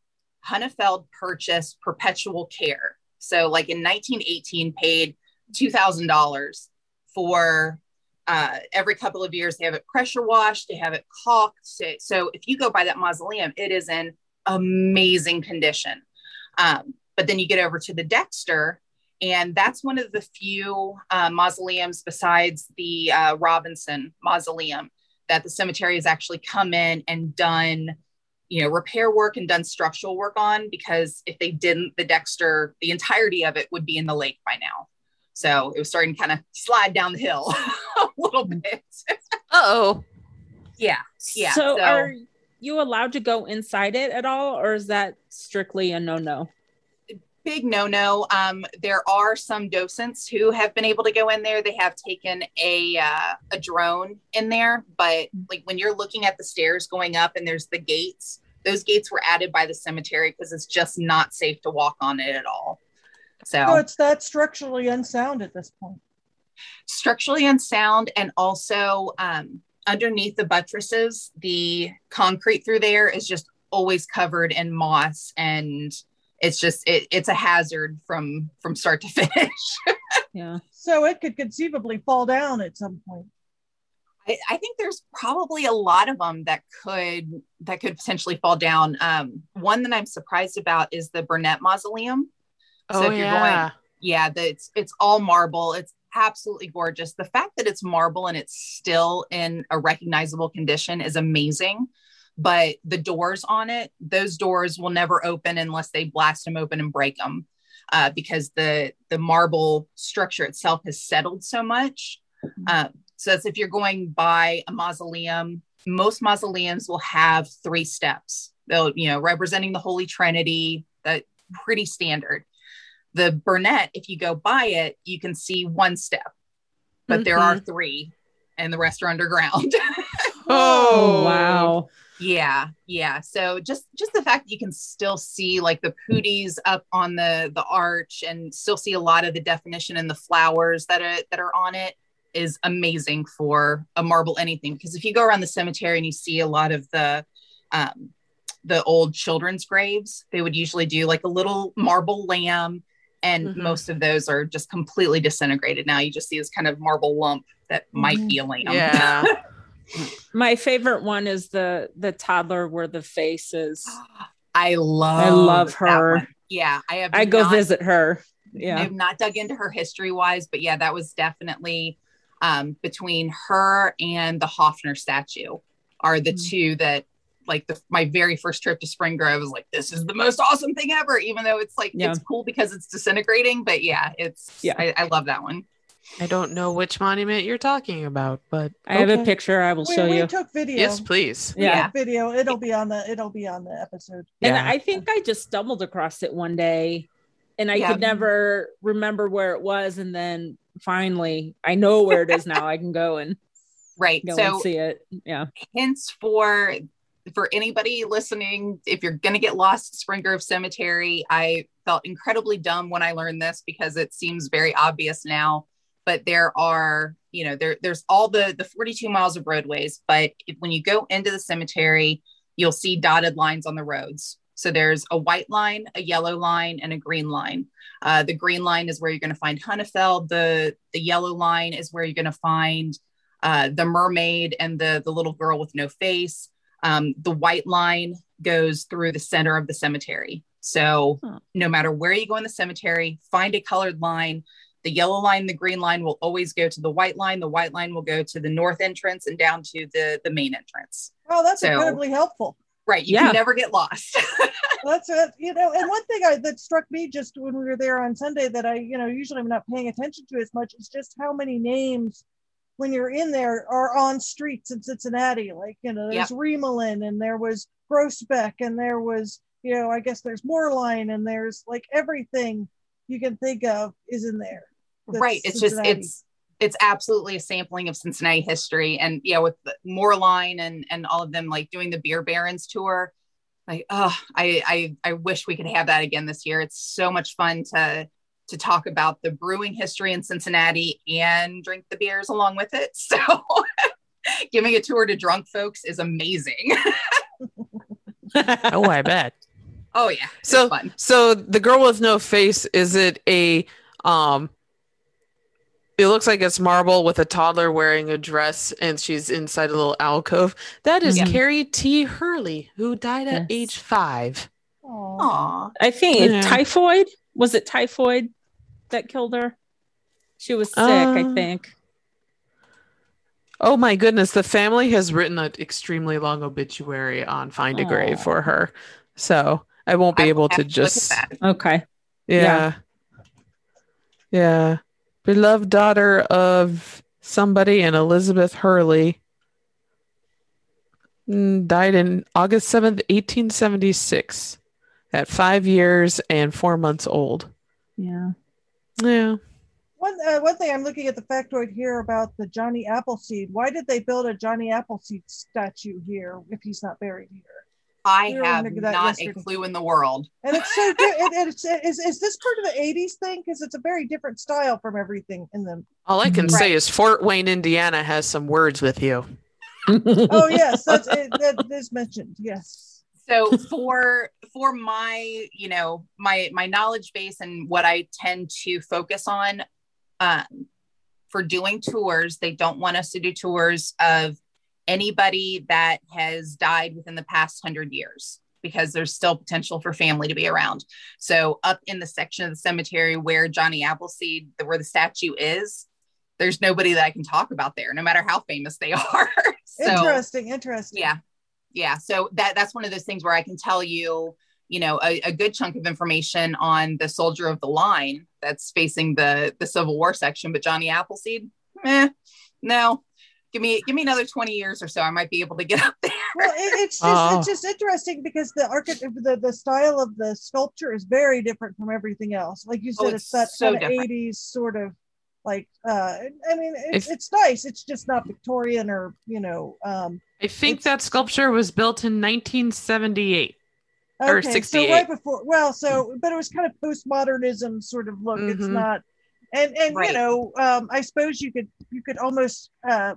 Hunnefeld purchased perpetual care. So, like in 1918, paid $2,000 for uh, every couple of years. They have it pressure washed, they have it caulked. So, if you go by that mausoleum, it is in amazing condition. Um, but then you get over to the Dexter, and that's one of the few uh, mausoleums besides the uh, Robinson Mausoleum that the cemetery has actually come in and done you know repair work and done structural work on because if they didn't the dexter the entirety of it would be in the lake by now so it was starting to kind of slide down the hill a little bit oh yeah yeah so, so are you allowed to go inside it at all or is that strictly a no-no big no-no. Um, there are some docents who have been able to go in there. They have taken a uh, a drone in there, but like when you're looking at the stairs going up and there's the gates, those gates were added by the cemetery because it's just not safe to walk on it at all. So, so it's that structurally unsound at this point. Structurally unsound, and also um, underneath the buttresses, the concrete through there is just always covered in moss and it's just it, it's a hazard from from start to finish. Yeah. So it could conceivably fall down at some point. I, I, think there's probably a lot of them that could that could potentially fall down. Um, one that i'm surprised about is the burnett mausoleum. So oh, if you're yeah. going yeah. The, it's it's all marble. It's absolutely gorgeous the fact that it's marble and it's still in a recognizable condition is amazing but the doors on it, those doors will never open unless they blast them open and break them. Uh, because the the marble structure itself has settled so much. Uh, so as if you're going by a mausoleum, most mausoleums will have three steps. They'll, you know, representing the Holy Trinity, that pretty standard. The Burnett, if you go by it, you can see one step, but mm-hmm. there are mm-hmm. three, and the rest are underground. oh wow! yeah yeah so just just the fact that you can still see like the pooties up on the the arch and still see a lot of the definition and the flowers that are that are on it is amazing for a marble anything because if you go around the cemetery and you see a lot of the um the old children's graves they would usually do like a little marble lamb and mm-hmm. most of those are just completely disintegrated now you just see this kind of marble lump that might mm-hmm. be a lamb yeah My favorite one is the the toddler where the face is. I love I love her. Yeah, I have. I go not, visit her. Yeah, I've not dug into her history wise, but yeah, that was definitely um, between her and the Hoffner statue are the mm-hmm. two that like the, my very first trip to Spring Grove was like, this is the most awesome thing ever, even though it's like, yeah. it's cool because it's disintegrating, but yeah, it's, yeah, I, I love that one. I don't know which monument you're talking about, but I have a picture. I will we, show we you. We took video. Yes, please. Yeah. video. It'll be on the. It'll be on the episode. And. I think I just stumbled across it one day, and I yeah. could never remember where it was, and then finally I know where it is now. I can go and right go so and see it. Yeah. Hints for for anybody listening, if you're going to get lost at Spring Grove Cemetery, I felt incredibly dumb when I learned this because it seems very obvious now but there are you know there there's all the the 42 miles of roadways but if, when you go into the cemetery you'll see dotted lines on the roads so there's a white line a yellow line and a green line uh, the green line is where you're going to find Hunnefeld. The the yellow line is where you're going to find uh, the mermaid and the the little girl with no face. Um, the white line goes through the center of the cemetery. So huh. no matter where you go in the cemetery, find a colored line the yellow line, the green line will always go to the white line. The white line will go to the north entrance and down to the, the main entrance. Oh, that's so, incredibly helpful. Right. You yeah. can never get lost. that's it. You know, and one thing I, that struck me just when we were there on Sunday that I, you know, usually I'm not paying attention to as much is just how many names when you're in there are on streets in Cincinnati. Like, you know, there's yep. Remelin and there was Groesbeck and there was, you know, I guess there's Moerlein and there's like everything you can think of is in there. right. It's Cincinnati. just it's it's absolutely a sampling of Cincinnati history. And yeah, with Moerlein and and all of them like doing the beer barons tour, like oh I, I i wish we could have that again this year it's so much fun to to talk about the brewing history in cincinnati and drink the beers along with it so giving a tour to drunk folks is amazing oh i bet oh yeah so so the girl with no face is it a um it looks like it's marble with a toddler wearing a dress and she's inside a little alcove. That is yeah. Carrie T. Hurley, who died at yes. age five. Aww. I think yeah. typhoid. Was it typhoid that killed her? She was sick, uh, I think. Oh my goodness. The family has written an extremely long obituary on Find a Aww. Grave for her. So I won't be I able to just. Okay. Yeah. yeah. Yeah beloved daughter of somebody and Elizabeth Hurley. Mm, died in August 7th, 1876, at five years and four months old. Yeah. Yeah. One, uh, one thing I'm looking at the factoid here about the Johnny Appleseed. Why did they build a Johnny Appleseed statue here if he's not buried here? I have not yesterday. a clue in the world. And it's so good. it, it's, is, is this part of the 80s thing? Because it's a very different style from everything in them. All I can right. say is Fort Wayne, Indiana has some words with you. oh, yes. That's, it, that is mentioned. Yes. So for for my you know my my knowledge base and what I tend to focus on um, for doing tours, they don't want us to do tours of anybody that has died within the past 100 years because there's still potential for family to be around. So up in the section of the cemetery where Johnny Appleseed, where the statue is, there's nobody that I can talk about there, no matter how famous they are. so, interesting, interesting. Yeah, yeah. So that that's one of those things where I can tell you, you know, a, a good chunk of information on the soldier of the line that's facing the the Civil War section, but Johnny Appleseed, eh, no, give me give me another 20 years or so i might be able to get up there well it, it's just oh. it's just interesting because the architect the, the style of the sculpture is very different from everything else like you said oh, it's, it's, that so kind of 80s sort of like uh i mean it's, if, it's nice it's just not victorian or you know um i think that sculpture was built in 1978 okay, or 68 so right before well so but it was kind of postmodernism sort of look mm-hmm. it's not and and right. you know um i suppose you could you could almost uh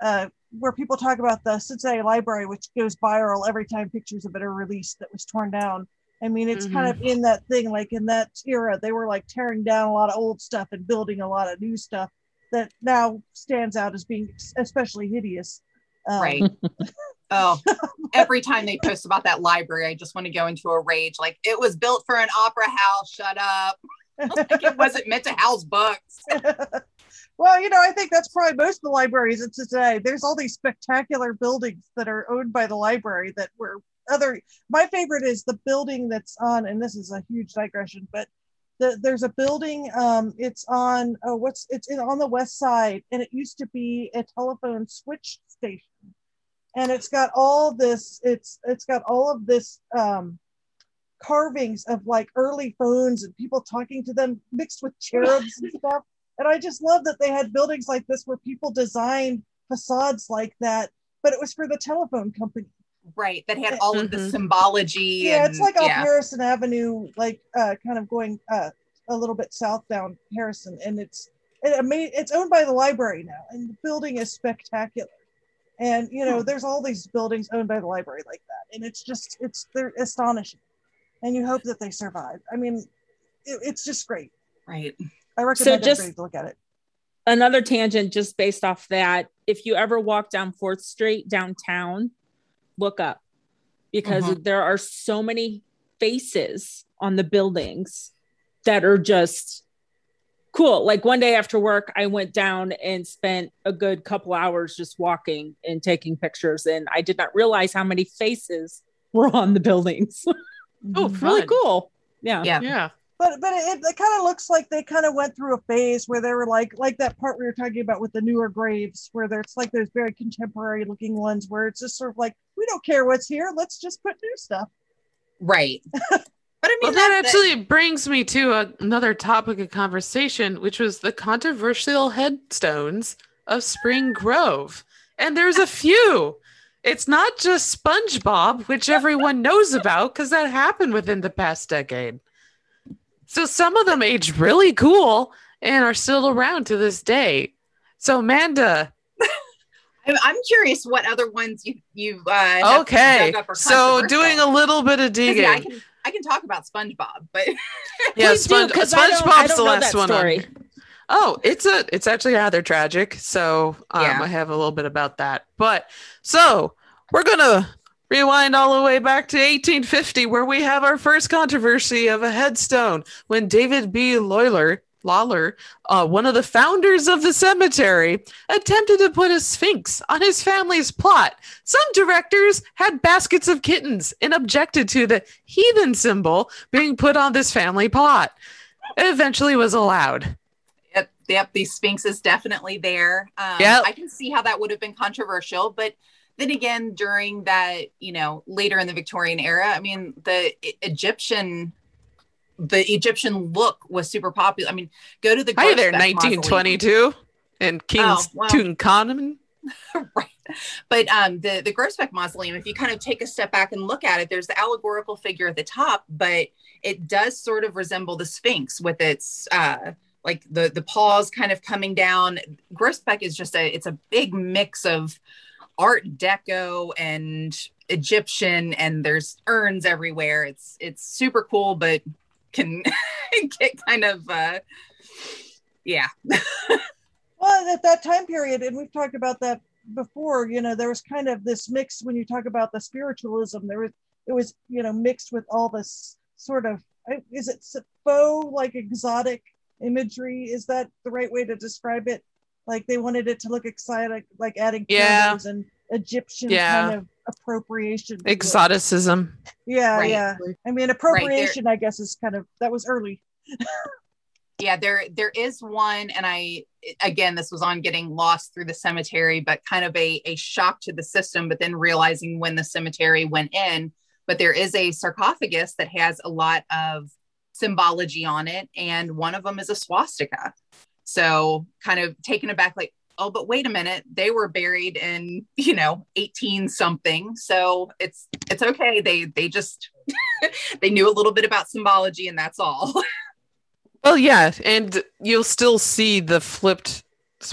uh, where people talk about the Cincinnati Library, which goes viral every time pictures of it are released that was torn down. I mean, it's mm-hmm. kind of mm-hmm. in that thing, like in that era, they were like tearing down a lot of old stuff and building a lot of new stuff that now stands out as being especially hideous. Um, right. oh, every time they post about that library, I just want to go into a rage. Like it was built for an opera house. Shut up. like it wasn't meant to house books. Well, you know, I think that's probably most of the libraries in today. There's all these spectacular buildings that are owned by the library that were other. My favorite is the building that's on, and this is a huge digression, but the, there's a building. Um, it's on. Oh, what's it's in, on the west side, and it used to be a telephone switch station, and it's got all this. It's it's got all of this. Um, carvings of like early phones and people talking to them mixed with cherubs and stuff and I just love that they had buildings like this where people designed facades like that, but it was for the telephone company. Right, that had all mm-hmm. of the mm-hmm. symbology. Yeah, and, it's like on yeah. Harrison Avenue, like uh, kind of going uh, a little bit south down Harrison, and it's it, it's owned by the library now, and the building is spectacular. And you know, hmm. there's all these buildings owned by the library like that, and it's just it's they're astonishing, and you hope that they survive. I mean, it, it's just great. Right. I recommend so just to look at it. Another tangent, just based off that, if you ever walk down Fourth Street downtown, look up because mm-hmm. there are so many faces on the buildings that are just cool. Like one day after work, I went down and spent a good couple hours just walking and taking pictures, and I did not realize how many faces were on the buildings. oh, really cool. Yeah. Yeah. Yeah but but it, it kind of looks like they kind of went through a phase where they were like like that part we were talking about with the newer graves where there's like there's very contemporary looking ones where it's just sort of like we don't care what's here let's just put new stuff right but I mean, well, that, that actually brings me to a, another topic of conversation, which was the controversial headstones of Spring Grove. And there's a few. it's not just SpongeBob, which everyone knows about because that happened within the past decade. So some of them aged really cool and are still around to this day. So Amanda, I'm curious what other ones you you uh, okay. So doing a little bit of digging. Yeah, I, can, I can talk about SpongeBob, but yeah, Sponge, do, SpongeBob's the last one. On. Oh, it's a it's actually rather tragic. So um, yeah. I have a little bit about that. But so we're gonna rewind all the way back to 1850, where we have our first controversy of a headstone when David B. Lawler Lawler, uh, one of the founders of the cemetery, attempted to put a sphinx on his family's plot. Some directors had baskets of kittens and objected to the heathen symbol being put on this family plot. It eventually was allowed yep, the Sphinx is definitely there. Um, yep. I can see how that would have been controversial, but then again, during that, you know, later in the Victorian era, I mean, the Egyptian, the Egyptian look was super popular. I mean, go to the hi there, 1922, and King oh, well, Tutankhamun. right, but um, the the Groesbeck Mausoleum, if you kind of take a step back and look at it, there's the allegorical figure at the top, but it does sort of resemble the Sphinx with its uh, like the the paws kind of coming down. Groesbeck is just a it's a big mix of Art Deco and Egyptian, and there's urns everywhere. It's it's super cool, but can get kind of uh, yeah. well, at that time period, and we've talked about that before. You know, there was kind of this mix when you talk about the spiritualism. There was it was you know mixed with all this sort of is it faux like exotic imagery. Is that the right way to describe it? Like they wanted it to look exciting, like adding yeah. and Egyptian yeah. kind of appropriation. Exoticism. Yeah, right. yeah. I mean, appropriation, right I guess, is kind of that was early. yeah, there there is one, and I again, this was on getting lost through the cemetery, but kind of a a shock to the system. But then realizing when the cemetery went in, but there is a sarcophagus that has a lot of symbology on it, and one of them is a swastika. So, kind of taken aback, like, oh, but wait a minute, they were buried in, you know, 18 something. So it's it's okay. They they just they knew a little bit about symbology, and that's all. well, yeah, and you'll still see the flipped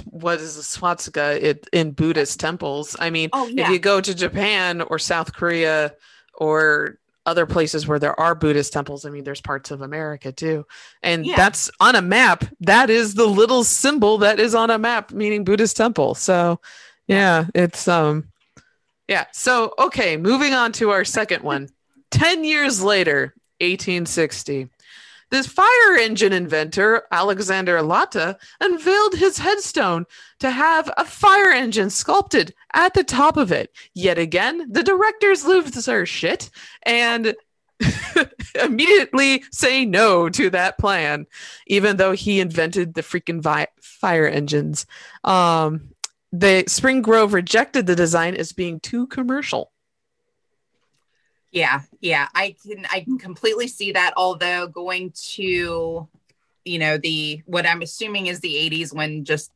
what is a swastika it, in Buddhist temples. I mean, oh, yeah. if you go to Japan or South Korea or other places where there are Buddhist temples. I mean, there's parts of America too. And yeah. that's on a map. That is the little symbol that is on a map, meaning Buddhist temple. So yeah, it's um yeah. So okay, moving on to our second one. 10 years later, 1860. This fire engine inventor, Alexander Latta, unveiled his headstone to have a fire engine sculpted at the top of it. Yet again, the directors lose their shit and immediately say no to that plan, even though he invented the freaking vi- fire engines. Um, the Spring Grove rejected the design as being too commercial. Yeah, yeah, I can I can completely see that. Although going to, you know, the what I'm assuming is the 80s when just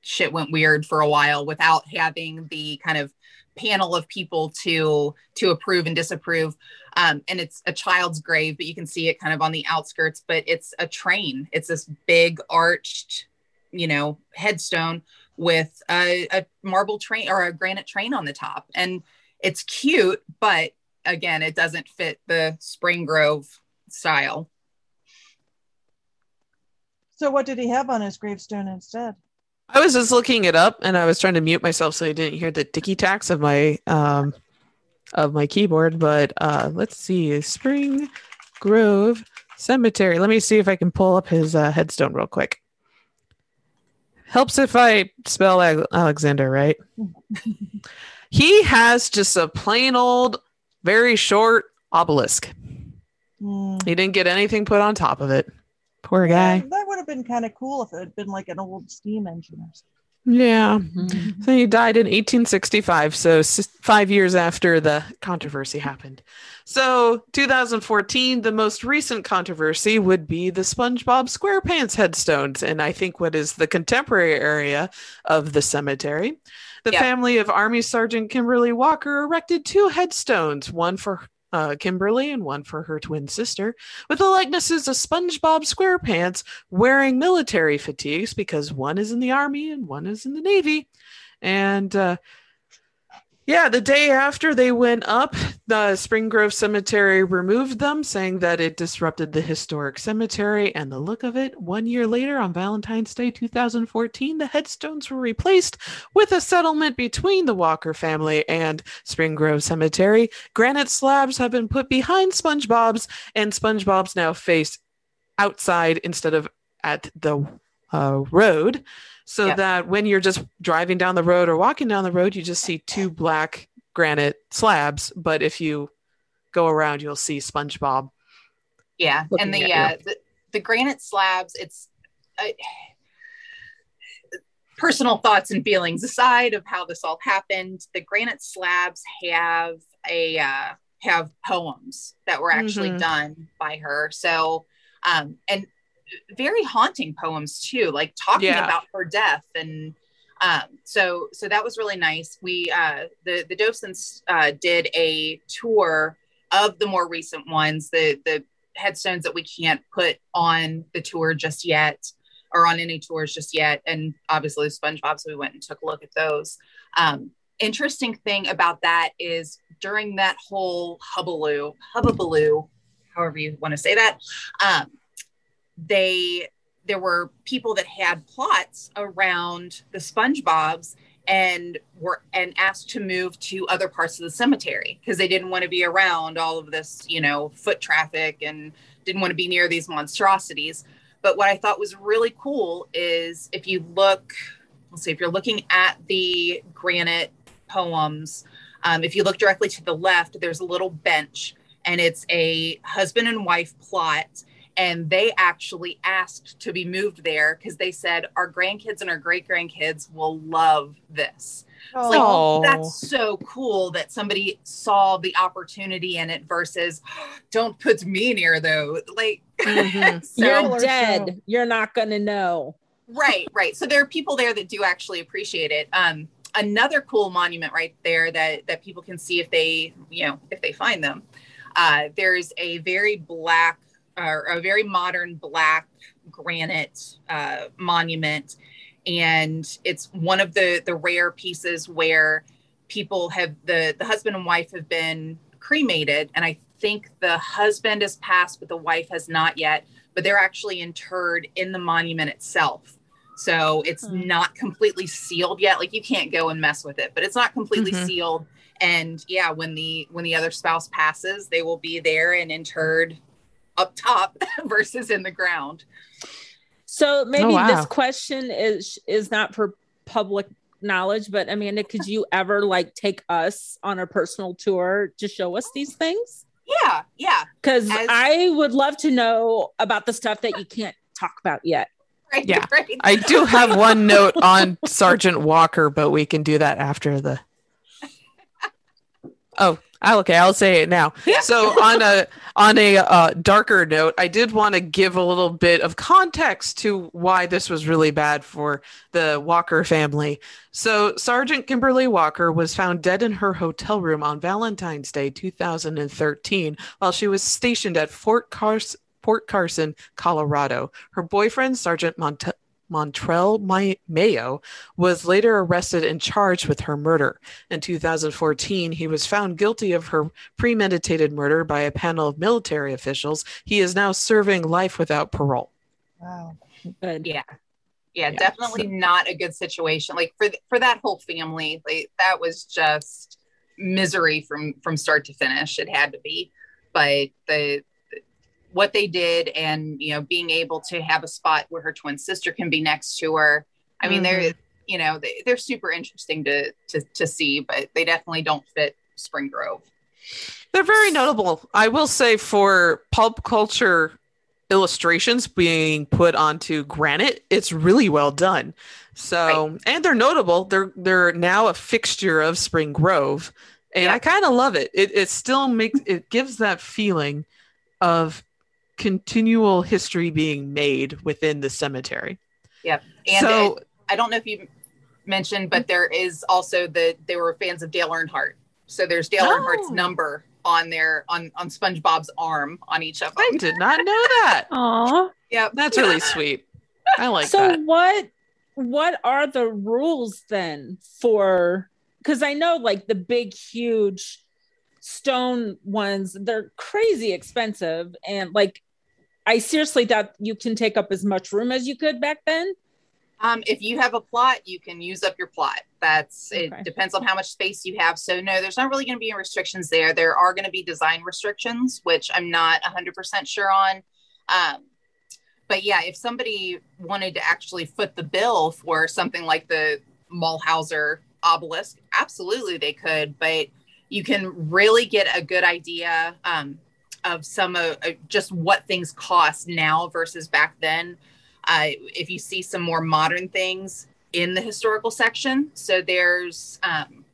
shit went weird for a while without having the kind of panel of people to to approve and disapprove. Um, and it's a child's grave, but you can see it kind of on the outskirts. But it's a train. It's this big arched, you know, headstone with a, a marble train or a granite train on the top, and it's cute, but again, it doesn't fit the Spring Grove style. So, what did he have on his gravestone instead? I was just looking it up, and I was trying to mute myself so I didn't hear the ticky tacks of my um of my keyboard. But uh, let's see, Spring Grove Cemetery. Let me see if I can pull up his uh, headstone real quick. Helps if I spell Alexander right. he has just a plain old very short obelisk. Mm. He didn't get anything put on top of it. Poor guy. Yeah, that would have been kind of cool if it had been like an old steam engine or something. Yeah. Mm-hmm. So he died in 1865, so five years after the controversy happened. So 2014, the most recent controversy would be the SpongeBob SquarePants headstones, and I think what is the contemporary area of the cemetery. The family of Army Sergeant Kimberly Walker erected two headstones, one for uh, Kimberly and one for her twin sister, with the likenesses of SpongeBob SquarePants wearing military fatigues because one is in the Army and one is in the Navy. And uh, yeah, the day after they went up, the Spring Grove Cemetery removed them, saying that it disrupted the historic cemetery and the look of it. One year later, on Valentine's Day 2014, the headstones were replaced with a settlement between the Walker family and Spring Grove Cemetery. Granite slabs have been put behind SpongeBob's, and SpongeBob's now face outside instead of at the uh, road so yep. that when you're just driving down the road or walking down the road, you just see two black granite slabs. But if you go around, you'll see SpongeBob. Yeah, and the, uh, the the granite slabs. It's uh, personal thoughts and feelings aside of how this all happened. The granite slabs have a uh, have poems that were actually mm-hmm. done by her. So, um, and very haunting poems too, like talking yeah. about her death and um, so so that was really nice. We uh, the the docents uh, did a tour of the more recent ones, the the headstones that we can't put on the tour just yet or on any tours just yet, and obviously SpongeBob. So we went and took a look at those. Um, interesting thing about that is during that whole hubbaloo, hubbabaloo, however you want to say that, um, they there were people that had plots around the SpongeBob's and were and asked to move to other parts of the cemetery because they didn't want to be around all of this, you know, foot traffic and didn't want to be near these monstrosities. But what I thought was really cool is if you look, let's see, if you're looking at the granite poems, um, if you look directly to the left, there's a little bench and it's a husband and wife plot and they actually asked to be moved there because they said our grandkids and our great grandkids will love this. Oh. Like, oh, that's so cool that somebody saw the opportunity in it versus don't put me near though. Like mm-hmm. so, you're dead. You're not gonna know. Right, right. So there are people there that do actually appreciate it. Um, another cool monument right there that that people can see if they, you know, if they find them. Uh, there's a very black or a very modern black granite uh, monument, and it's one of the the rare pieces where people have the the husband and wife have been cremated, and I think the husband has passed, but the wife has not yet. But they're actually interred in the monument itself. So it's hmm. not completely sealed yet. Like you can't go and mess with it, but it's not completely mm-hmm. sealed. And yeah, when the when the other spouse passes, they will be there and interred up top versus in the ground. So maybe oh, wow. this question is is not for public knowledge, but Amanda, could you ever like take us on a personal tour to show us these things? Yeah, yeah. Because I would love to know about the stuff that you can't talk about yet. Right, yeah, right. I do have one note on Sergeant Walker, but we can do that after the. Oh, okay, I'll say it now. So on a on a uh, darker note, I did want to give a little bit of context to why this was really bad for the Walker family. So Sergeant Kimberly Walker was found dead in her hotel room on Valentine's Day 2013 while she was stationed at Fort Carson. Fort Carson, Colorado. Her boyfriend, Sergeant Monte- Montrell Mayo, was later arrested and charged with her murder. In 2014, he was found guilty of her premeditated murder by a panel of military officials. He is now serving life without parole. Wow. Good. Yeah. Yeah, yeah. definitely not a good situation. Like for for that whole family, like that was just misery from from start to finish. It had to be, but the what they did and you know being able to have a spot where her twin sister can be next to her i mean mm-hmm. they're you know they, they're super interesting to, to to see but they definitely don't fit spring grove they're very notable i will say for pulp culture illustrations being put onto granite. It's really well done. So, right. and they're notable. They're they're now a fixture of Spring Grove, and yeah. I kind of love it. It it still makes it gives that feeling of continual history being made within the cemetery. Yep. And so, it, I don't know if you mentioned, but there is also the they were fans of Dale Earnhardt. So there's Dale oh. Earnhardt's number on their on on SpongeBob's arm on each of them. I did not know that. Aw. Yep. That's really sweet. I like so that. So what what are the rules then for because I know like the big huge stone ones, they're crazy expensive and like I seriously doubt you can take up as much room as you could back then. Um, if you have a plot, you can use up your plot. That's okay. it depends on how much space you have. So no, there's not really going to be any restrictions there. There are going to be design restrictions, which I'm not 100% sure on. Um, but yeah, if somebody wanted to actually foot the bill for something like the Mulhauser obelisk, absolutely they could. But you can really get a good idea um, of some of uh, just what things cost now versus back then uh, if you see some more modern things in the historical section. So there's um,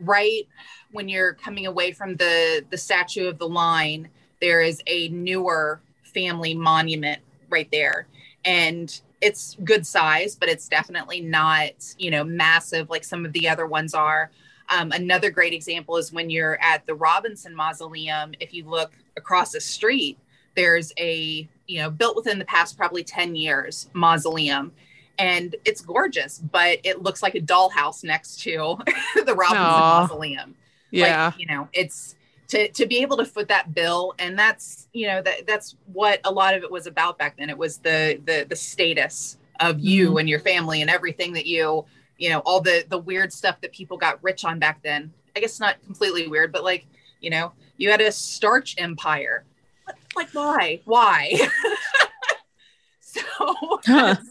right when you're coming away from the the statue of the line, there is a newer family monument right there, and it's good size, but it's definitely not you know massive like some of the other ones are. Um, another great example is when you're at the Robinson Mausoleum. If you look across the street, there's a you know built within the past probably 10 years mausoleum and it's gorgeous but it looks like a dollhouse next to the robinson Aww. mausoleum yeah like, you know it's to to be able to foot that bill and that's you know that that's what a lot of it was about back then it was the the the status of you mm-hmm. and your family and everything that you you know all the the weird stuff that people got rich on back then i guess not completely weird but like you know you had a starch empire like why why so huh.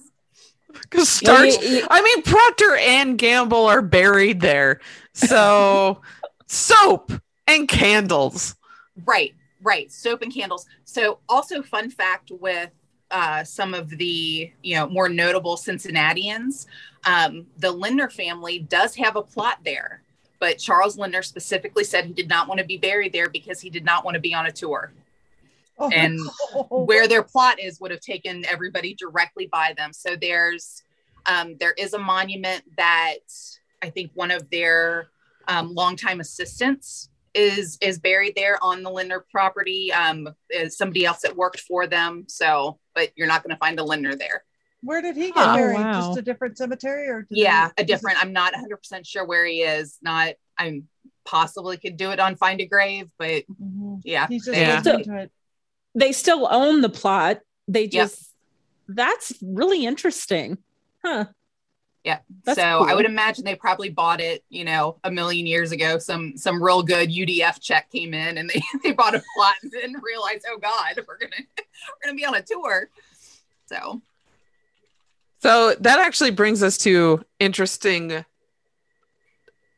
Because starch. I mean, Procter and Gamble are buried there. So soap and candles. Right, right. Soap and candles. So also fun fact with uh, some of the you know more notable Cincinnatians, um, the Lindner family does have a plot there, but Charles Lindner specifically said he did not want to be buried there because he did not want to be on a tour. Oh, and where their plot is would have taken everybody directly by them. So there's um, there is a monument that I think one of their um, longtime assistants is is buried there on the Lindner property. Um, is somebody else that worked for them. So, but you're not going to find a Lindner there. Where did he get oh, buried? Wow. Just a different cemetery, or yeah, he, a different. I'm not 100 percent sure where he is. Not I'm possibly could do it on Find a Grave, but mm-hmm. yeah, he's just yeah. into they still own the plot. They just yep. that's really interesting. Huh. Yeah. That's so cool. I would imagine they probably bought it, you know, a million years ago. Some some real good UDF check came in and they, they bought a plot and didn't realize, oh God, we're gonna we're gonna be on a tour. So so that actually brings us to interesting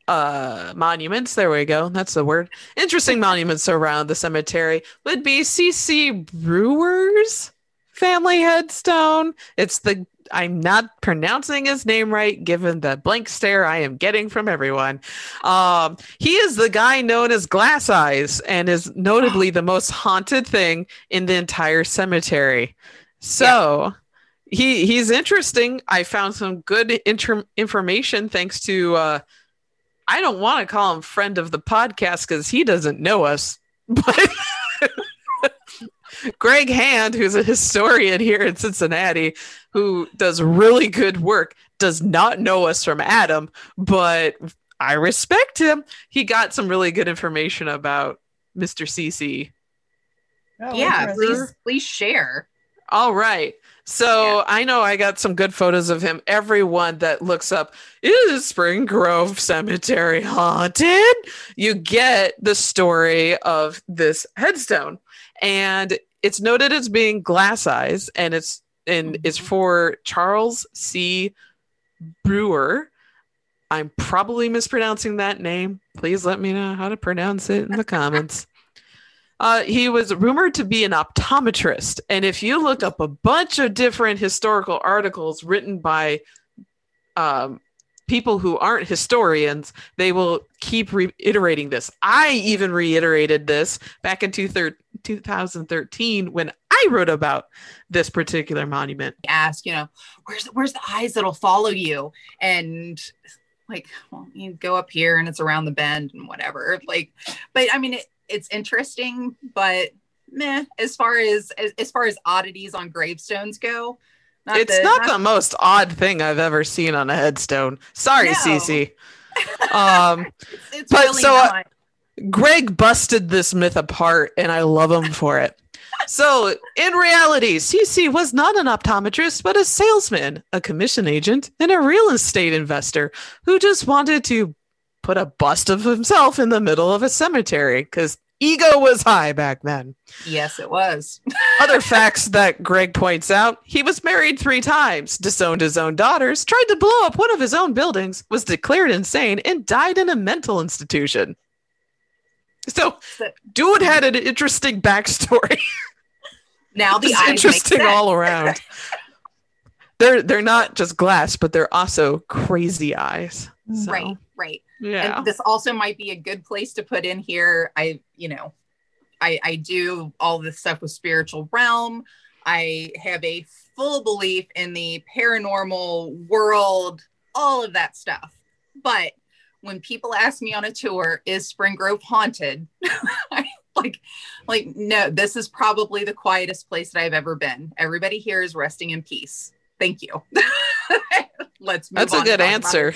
uh monuments there we go that's the word interesting monuments around the cemetery would be cc brewer's family headstone it's the i'm not pronouncing his name right given the blank stare i am getting from everyone. Um he is the guy known as glass eyes and is notably the most haunted thing in the entire cemetery. So yeah. he he's interesting. I found some good inter- information thanks to uh I don't want to call him friend of the podcast because he doesn't know us, but Greg Hand, who's a historian here in Cincinnati, who does really good work, does not know us from Adam, but I respect him. He got some really good information about Mr. CC. Oh, yeah, please please share. All right. So yeah. I know I got some good photos of him. Everyone that looks up, is Spring Grove Cemetery haunted? You get the story of this headstone. And it's noted as being glass eyes, and it's and mm-hmm. it's for Charles C. Brewer. I'm probably mispronouncing that name. Please let me know how to pronounce it in the comments. Uh, he was rumored to be an optometrist. And if you look up a bunch of different historical articles written by um, people who aren't historians, they will keep reiterating this. I even reiterated this back in 2013 when I wrote about this particular monument. Ask, you know, where's where's the eyes that'll follow you? And like, well, you go up here and it's around the bend and whatever. Like, but I mean, it, it's interesting, but meh. As far as, as as far as oddities on gravestones go, not it's the, not, not, the most odd thing I've ever seen on a headstone. Sorry, no. Cece. Um, it's, it's but really so uh, Greg busted this myth apart, and I love him for it. So, in reality, CC was not an optometrist, but a salesman, a commission agent, and a real estate investor who just wanted to put a bust of himself in the middle of a cemetery because ego was high back then. Yes, it was. Other facts that Greg points out he was married three times, disowned his own daughters, tried to blow up one of his own buildings, was declared insane, and died in a mental institution. So, dude had an interesting backstory. Now the eyes interesting all around. they're they're not just glass, but they're also crazy eyes. So. Right, right. Yeah. And this also might be a good place to put in here. I, you know, I, I do all this stuff with spiritual realm. I have a full belief in the paranormal world, all of that stuff. But when people ask me on a tour, is Spring Grove haunted? like, like, no, this is probably the quietest place that I've ever been. Everybody here is resting in peace. Thank you. Let's move That's a good answer.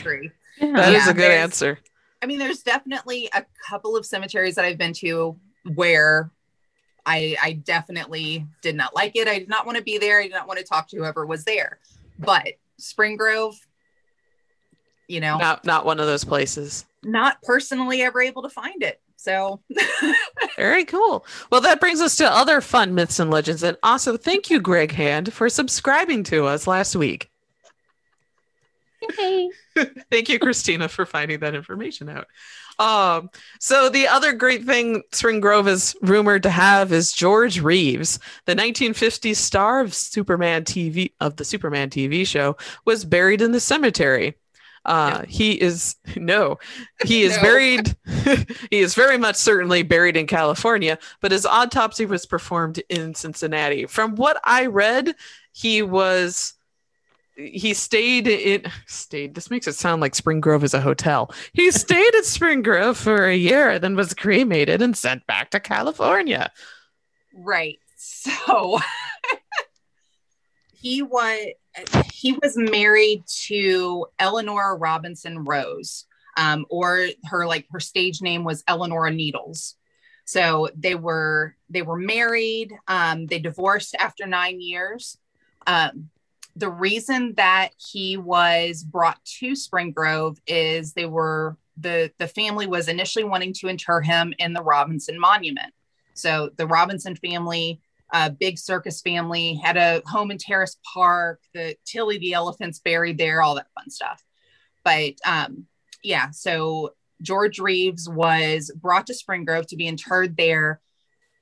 Yeah. That yeah, is a good answer. I mean, there's definitely a couple of cemeteries that I've been to where I I definitely did not like it. I did not want to be there. I did not want to talk to whoever was there. But Spring Grove, you know, not not one of those places. Not personally ever able to find it. So very cool. Well, that brings us to other fun myths and legends. And also, thank you, Greg Hand, for subscribing to us last week. Hey. Thank you, Christina, for finding that information out. Um, so the other great thing Spring Grove is rumored to have is George Reeves, the 1950s star of Superman TV of the Superman TV show, was buried in the cemetery. Uh, no. he is no, he is no. buried. he is very much certainly buried in California, but his autopsy was performed in Cincinnati. From what I read, he was he stayed in stayed this makes it sound like spring grove is a hotel. He stayed at spring grove for a year then was cremated and sent back to california. Right. So he was he was married to eleanor robinson rose um, or her like her stage name was eleanor needles. So they were they were married um, they divorced after nine years um, the reason that he was brought to Spring Grove is they were the the family was initially wanting to inter him in the Robinson Monument. So the Robinson family, uh, big circus family, had a home in Terrace Park. The Tilly the elephants buried there, all that fun stuff. But um, yeah, so George Reeves was brought to Spring Grove to be interred there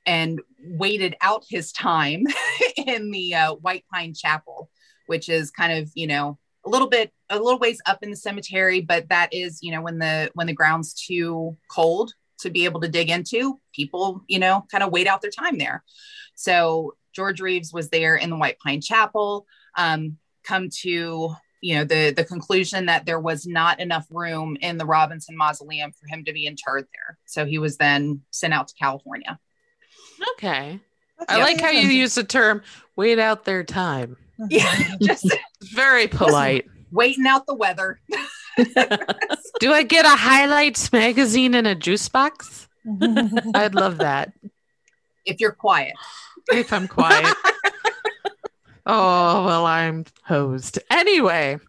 and waited out his time in the uh, White Pine Chapel which is kind of, you know, a little bit a little ways up in the cemetery, but that is, you know, when the when the ground's too cold to be able to dig into, people, you know, kind of wait out their time there. So George Reeves was there in the White Pine Chapel, um, come to you know the the conclusion that there was not enough room in the Robinson Mausoleum for him to be interred there. So he was then sent out to California. Okay. I like how you use the term wait out their time. Yeah, just very polite. Waiting out the weather. Do I get a highlights magazine in a juice box? I'd love that. If you're quiet. If I'm quiet. Oh, well, I'm hosed. Anyway,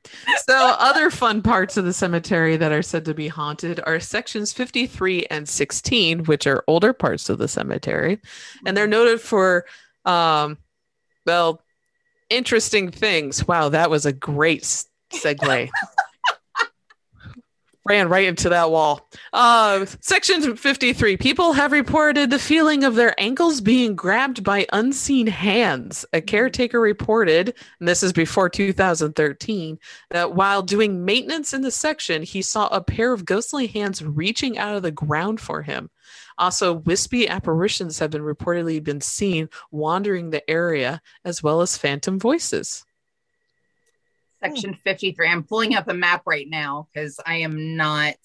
so other fun parts of the cemetery that are said to be haunted are sections 53 and 16, which are older parts of the cemetery. And they're noted for, um, well, interesting things. Wow, that was a great segue. ran right into that wall. Uh, section 53. People have reported the feeling of their ankles being grabbed by unseen hands. A caretaker reported, and this is before 2013, that while doing maintenance in the section, he saw a pair of ghostly hands reaching out of the ground for him. Also, wispy apparitions have been reportedly been seen wandering the area, as well as phantom voices. Section 53 i'm pulling up a map right now because i am not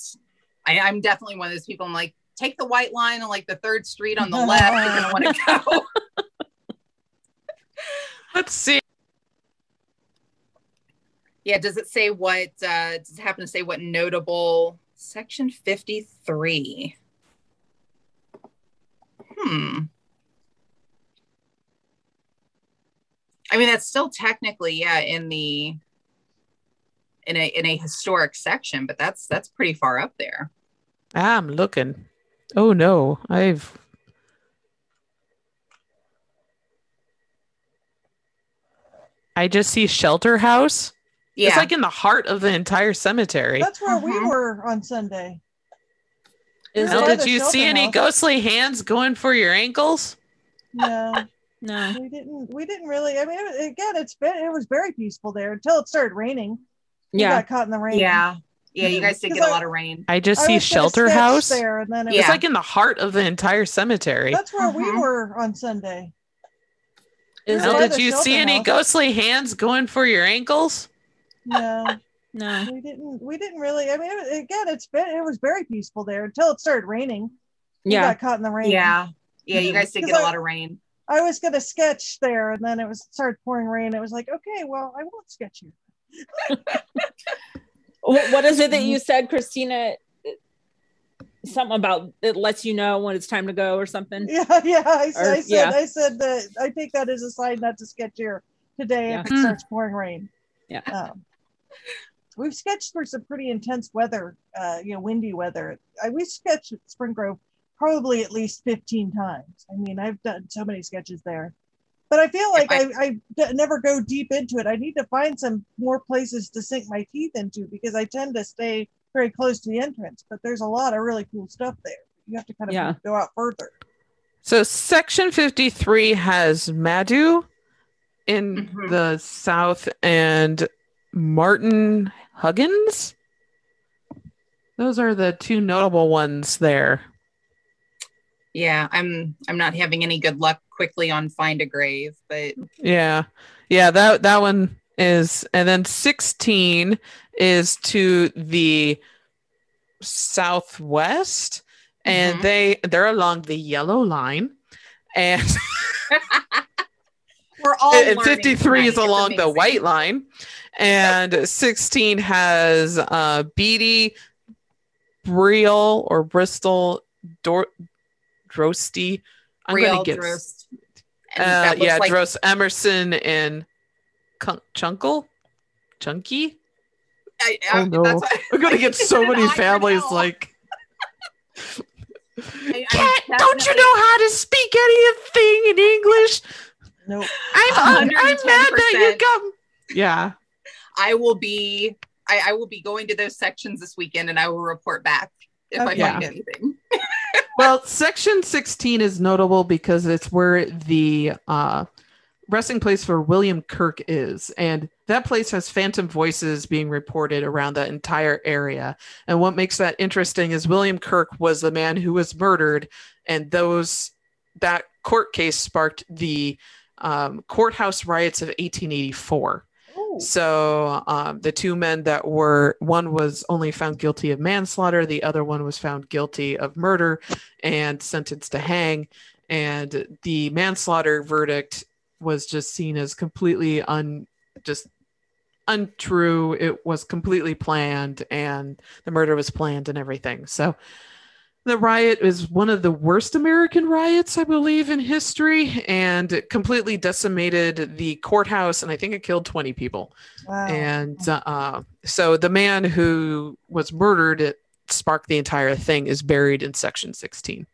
I, i'm definitely one of those people i'm like take the white line on like the third street on the left you're gonna want to go. Let's see. Yeah does it say what uh does it happen to say what notable section 53 hmm I mean, that's still technically, yeah, in the in a in a historic section, but that's that's pretty far up there. I'm looking. Oh no, I've I just see shelter house. Yeah. It's like in the heart of the entire cemetery. That's where we mm-hmm. were on Sunday. Is well, did you see any ghostly hands going for your ankles? No. no. We didn't we didn't really I mean again it's been it was very peaceful there until it started raining yeah. got caught in the rain. Yeah. Yeah, you guys did get I, a lot of rain. I just I see shelter house. There, and then it yeah. it's like in the heart of the entire cemetery. That's where uh-huh. we were on Sunday. Is well, did you see any ghostly hands going for your ankles? No, no, we didn't. We didn't really. I mean, it, again, it's been it was very peaceful there until it started raining. Yeah, got caught in the rain. Yeah, yeah, you guys did get a lot of rain. I was gonna sketch there, and then it was started pouring rain. It was like, okay, well, I won't sketch here what is it that you said, Christina? Something about it lets you know when it's time to go or something. Yeah, yeah. I, or, I said, yeah. I said that I think that is a sign not to sketch here today yeah. if it starts pouring rain. Yeah. Um, we've sketched for some pretty intense weather, uh, you know, windy weather. I, we sketched at Spring Grove probably at least 15 times. I mean, I've done so many sketches there but I feel like I, I, I never go deep into it. I need to find some more places to sink my teeth into because I tend to stay very close to the entrance. But there's a lot of really cool stuff there. You have to kind of yeah. go out further. So section 53 has Madu in mm-hmm. the south and Martin Huggins. Those are the two notable ones there. Yeah, I'm I'm not having any good luck quickly on find a grave, but yeah, yeah that that one is, and then sixteen is to the southwest, and mm-hmm. they they're along the yellow line, and we're all and 53 is along the white line and 16 has uh beatty Briel or Bristol Dor- Drosty. I'm going to get Drost. Uh, yeah, like- Drost Emerson and Chunkle, Chunky. I, I, oh no, I'm gonna get so many families like. I, Cat, don't you know how to speak anything in English? No, nope. I'm I'm mad that you come. Yeah, I will be. I, I, will be going to those sections this weekend, and I will report back if okay. I find anything. well, section 16 is notable because it's where the uh, resting place for William Kirk is. And that place has phantom voices being reported around that entire area. And what makes that interesting is William Kirk was the man who was murdered, and those that court case sparked the um, courthouse riots of 1884. So um, the two men that were one was only found guilty of manslaughter, the other one was found guilty of murder and sentenced to hang. And the manslaughter verdict was just seen as completely un just untrue. It was completely planned, and the murder was planned and everything. So the riot is one of the worst American riots, I believe, in history, and it completely decimated the courthouse, and I think it killed 20 people. Wow. And uh, so the man who was murdered, it sparked the entire thing, is buried in section 16.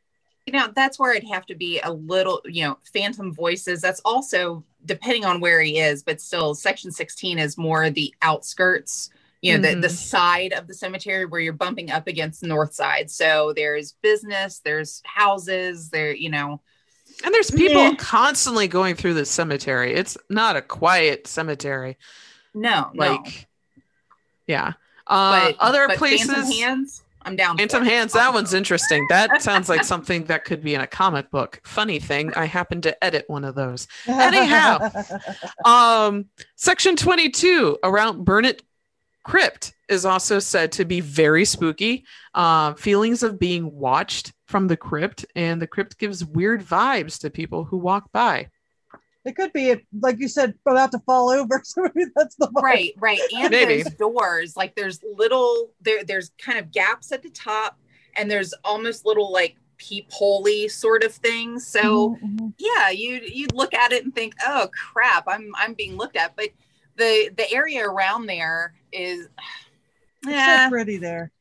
You know, that's where it'd have to be a little, you know, phantom voices. That's also depending on where he is, but still, section 16 is more the outskirts you know mm-hmm. the, the side of the cemetery where you're bumping up against the north side so there's business there's houses there you know and there's people yeah. constantly going through the cemetery it's not a quiet cemetery no like no. yeah uh but, other but places hands I'm down. Phantom Hands. That one's interesting. That sounds like something that could be in a comic book. Funny thing, I happened to edit one of those. Anyhow, um, section 22 around Burnet Crypt is also said to be very spooky. Uh, feelings of being watched from the crypt, and the crypt gives weird vibes to people who walk by. It could be, like you said, about to fall over. So that's the vibe. right, right. And Maybe. there's doors, like there's little there. There's kind of gaps at the top, and there's almost little like peepholey sort of things. So mm-hmm, mm-hmm. yeah, you you'd look at it and think, oh crap, I'm I'm being looked at. But the the area around there is yeah, so pretty there.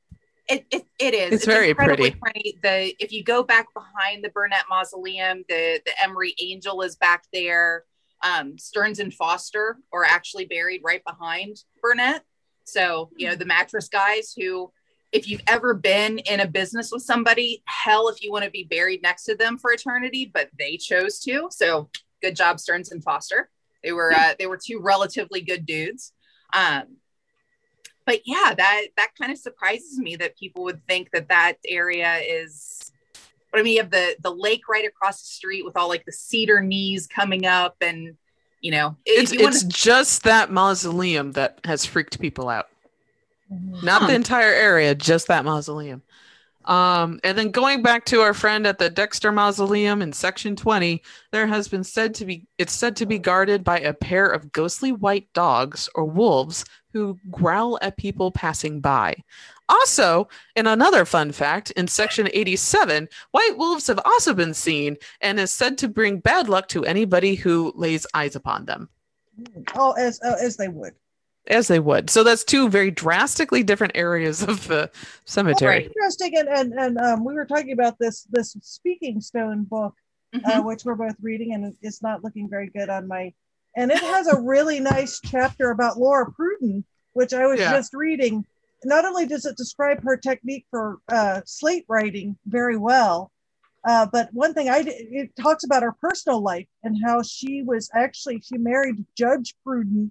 It, it, it is. It's, it's very pretty. pretty. The if you go back behind the Burnet Mausoleum, the the Emory Angel is back there. Um, Stearns and Foster are actually buried right behind Burnet. So you know the mattress guys who, if you've ever been in a business with somebody, hell, if you want to be buried next to them for eternity, but they chose to. So good job, Stearns and Foster. They were uh, they were two relatively good dudes. Um, but yeah, that that kind of surprises me that people would think that that area is. But I mean, you have the the lake right across the street with all like the cedar knees coming up, and you know, it's you it's to- just that mausoleum that has freaked people out. Not the entire area, just that mausoleum. Um, and then going back to our friend at the Dexter Mausoleum in section 20, there has been said to be it's said to be guarded by a pair of ghostly white dogs or wolves who growl at people passing by. Also, in another fun fact, in section 87, white wolves have also been seen and is said to bring bad luck to anybody who lays eyes upon them. Oh, as uh, as they would as they would. So that's two very drastically different areas of the cemetery. Well, interesting, and and, and um, we were talking about this this Speaking Stone book, uh, mm-hmm. uh, which we're both reading, and it's not looking very good on my. And it has a really nice chapter about Laura Pruden, which I was yeah. just reading. Not only does it describe her technique for uh, slate writing very well, uh, but one thing I it talks about her personal life and how she was actually she married Judge Pruden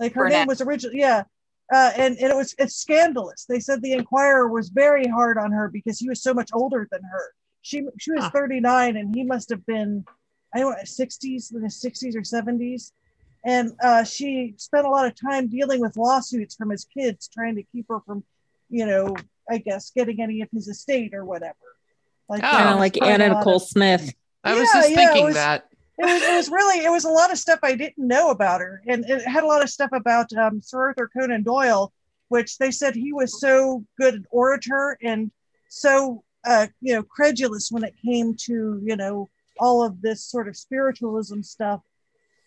like her Burnett. name was originally, yeah. Uh, and, and it was it's scandalous. They said the Inquirer was very hard on her because he was so much older than her. She she was huh. 39 and he must have been I don't know 60s in his 60s or 70s. And uh, she spent a lot of time dealing with lawsuits from his kids, trying to keep her from, you know, I guess getting any of his estate or whatever. Like oh. kind of like Anna Nicole of, Smith. I yeah, was just yeah, thinking was, that it was, it was really it was a lot of stuff I didn't know about her, and it had a lot of stuff about um, Sir Arthur Conan Doyle, which they said he was so good an orator and so uh, you know credulous when it came to you know all of this sort of spiritualism stuff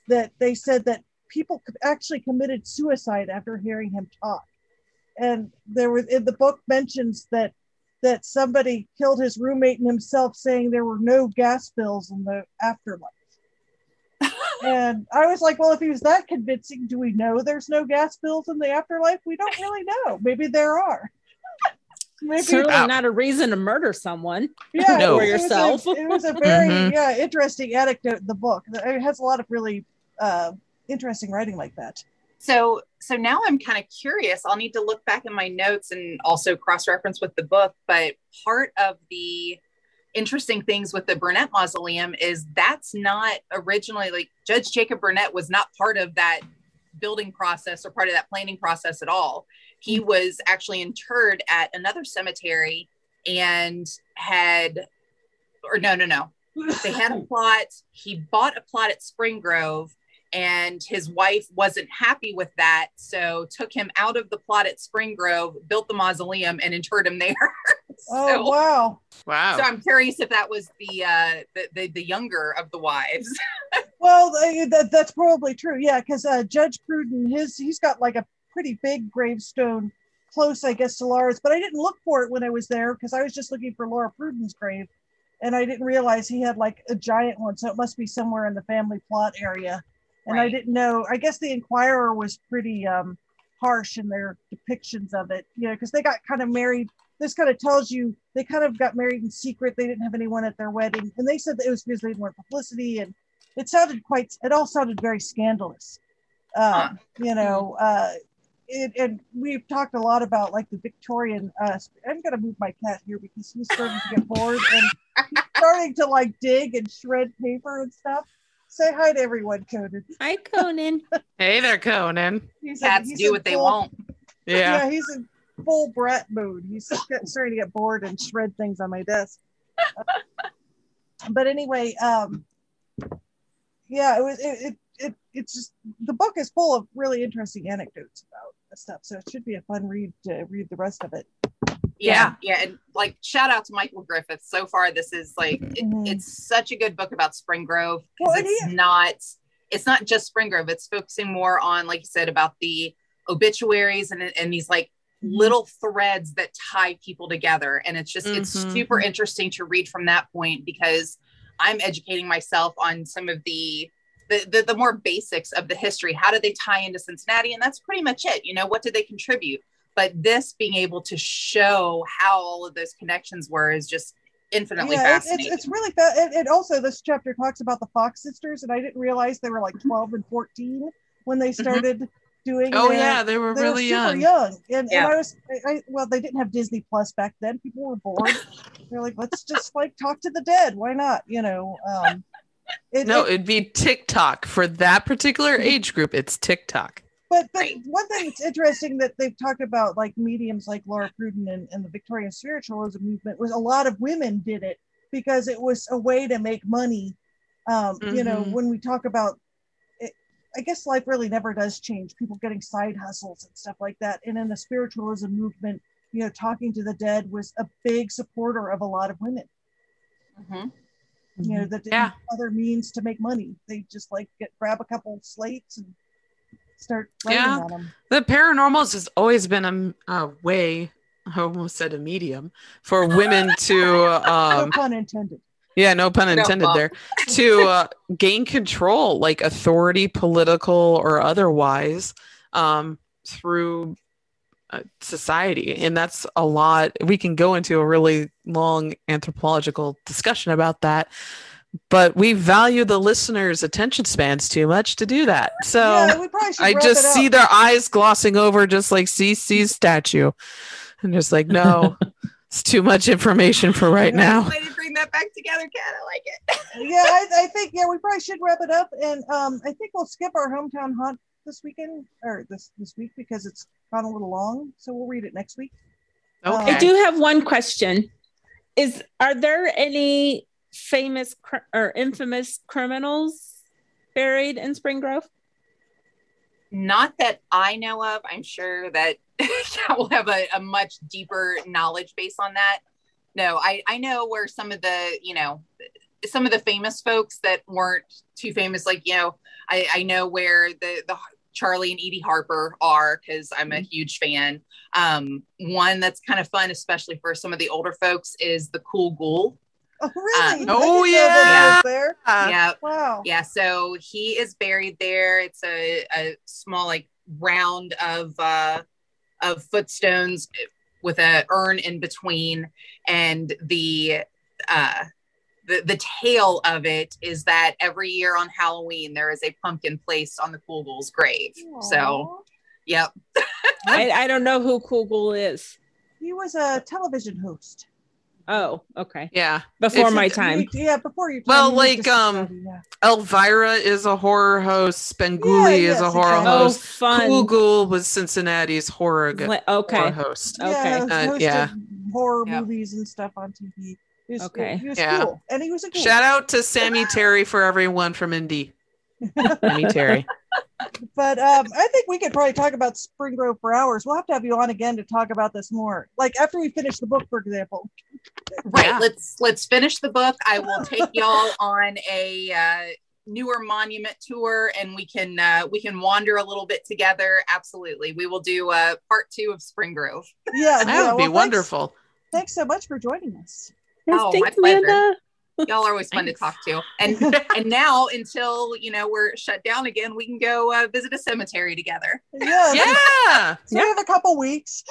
that they said that people actually committed suicide after hearing him talk. And there was in the book mentions that that somebody killed his roommate and himself saying there were no gas bills in the afterlife and I was like, well, if he was that convincing, do we know there's no gas bills in the afterlife? We don't really know. Maybe there are. Maybe certainly wow. not a reason to murder someone. Yeah, no. or yourself. It was, a, it was a very mm-hmm. yeah interesting anecdote. In the book it has a lot of really uh, interesting writing like that. So so now I'm kind of curious. I'll need to look back in my notes and also cross reference with the book. But part of the interesting things with the Burnet Mausoleum is that's not originally like Judge Jacob Burnet was not part of that building process or part of that planning process at all. He mm-hmm. was actually interred at another cemetery and had, or no, no, no. They had a plot. He bought a plot at Spring Grove and his wife wasn't happy with that so took him out of the plot at spring grove built the mausoleum and interred him there oh, so, wow wow so i'm curious if that was the uh the the, the younger of the wives well that, that's probably true yeah because uh judge pruden his he's got like a pretty big gravestone close i guess to laura's but i didn't look for it when i was there because i was just looking for laura pruden's grave and i didn't realize he had like a giant one so it must be somewhere in the family plot area and right. I didn't know. I guess the Inquirer was pretty um, harsh in their depictions of it, you know, because they got kind of married. This kind of tells you they kind of got married in secret. They didn't have anyone at their wedding, and they said that it was because they didn't want publicity, and it sounded quite. It all sounded very scandalous. Uh, You know, uh, it, and we've talked a lot about like the Victorian. Uh, I'm gonna move my cat here because he's starting to get bored and he's starting to like dig and shred paper and stuff. Say hi to everyone, Conan. Hi, Conan. hey there, Conan. He's Cats he's do what they want. Yeah. yeah, he's in full Brett mood. He's starting to get bored and shred things on my desk. but anyway, um, yeah, it was it, it it it's just the book is full of really interesting anecdotes about stuff. So it should be a fun read to read the rest of it. Yeah, yeah, and like shout out to Michael Griffith. So far, this is like it, mm-hmm. it's such a good book about Spring Grove because well, it's not it's not just Spring Grove. It's focusing more on, like you said, about the obituaries and and these like. Little threads that tie people together. And it's just mm-hmm. it's super interesting to read from that point because I'm educating myself on some of the the, the, the more basics of the history. How did they tie into Cincinnati? And that's pretty much it. You know, what did they contribute? But this being able to show how all of those connections were is just infinitely yeah, fascinating. It's, it's really fa- it, it also this chapter talks about the Fox sisters, and I didn't realize they were like 12 and 14 when they mm-hmm. started mm-hmm. Doing. Oh their, yeah, they were they really were young. young, and, yeah. and I was I, well, they didn't have Disney Plus back then. People were bored. They're like, let's just like talk to the dead. Why not? You know. Um, it, no, it, would be TikTok for that particular age group. It's TikTok. But, but one thing that's interesting that they've talked about, like mediums like Laura Pruden and, and the Victorian spiritualism movement, was a lot of women did it because it was a way to make money. Um, mm-hmm. You know, mm-hmm. when we talk about it, I guess life really never does change. People getting side hustles and stuff like that. And in the spiritualism movement, you know, talking to the dead was a big supporter of a lot of women. Mm-hmm you know, mm-hmm. that yeah. other means to make money. They just like get grab a couple slates and start writing yeah. on them. The paranormals has always been a, a way, I almost said a medium, for women to um, no pun intended. Yeah, no pun intended no, there. to uh, gain control, like authority, political or otherwise, um, through uh, society. And that's a lot. We can go into a really long anthropological discussion about that but we value the listeners attention spans too much to do that. So yeah, i just see their eyes glossing over just like cc's statue. And just like no it's too much information for right now way to bring that back together cat i like it yeah I, I, think yeah we probably should wrap it up and um, i think we'll skip our hometown hunt this weekend or this this week because it's gone a little long. So we'll read it next week. Okay. I do have one question. Is are there any famous cr- or infamous criminals buried in Spring Grove? Not that I know of. I'm sure that we'll have a, a much deeper knowledge base on that. No, I, I know where some of the, you know, some of the famous folks that weren't too famous, like, you know, I, I know where the, the Charley and Edie Harper are because I'm a mm-hmm. huge fan. Um, one that's kind of fun, especially for some of the older folks, is the Cool Ghoul. Oh, really? Uh, oh, yeah. There. Yeah. Wow. Yeah. So he is buried there. It's a, a small, like, round of uh, of footstones with a urn in between, and the uh, the, the tale of it is that every year on Halloween there is a pumpkin placed on the Cool Ghoul's grave. Aww. So, yep. I, I don't know who Cool Ghoul is. He was a television host. Oh, okay. Yeah. Before it's, my time. Yeah, before you. Well, like um yeah. Elvira is a horror host, Svengoolie yeah, yes, is a horror exactly. host. Oh, fun. Cool Ghoul was Cincinnati's horror, okay. horror host. Okay. Yeah, uh, yeah. horror yep. movies and stuff on TV. He was, okay. He was yeah. cool. And he was a cool. Shout out to Sammy Terry for everyone from Indy. Sammy Terry. But um, I think we could probably talk about Spring Grove for hours. We'll have to have you on again to talk about this more. Like after we finish the book, for example. Right. Yeah. Let's let's finish the book. I will take y'all on a uh, newer monument tour and we can uh, we can wander a little bit together absolutely we will do uh, part two of spring grove yeah that yeah, would be well, wonderful thanks, thanks so much for joining us Yes, oh, thanks, Amanda. Y'all are always fun to talk to. And and now until you know we're shut down again, we can go uh, visit a cemetery together. Yeah. Yeah. So we have a couple weeks.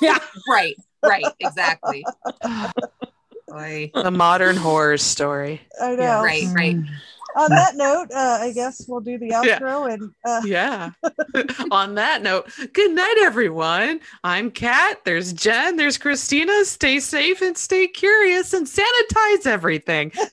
Yeah. Right. Right. Exactly. Boy. the modern horror story. I know. Yeah, right. Right. On that note, uh, I guess we'll do the Yeah. outro and uh, Yeah. On that note, good night, everyone. I'm Kat. There's Jen. There's Christina. Stay safe and stay curious and sanitize everything.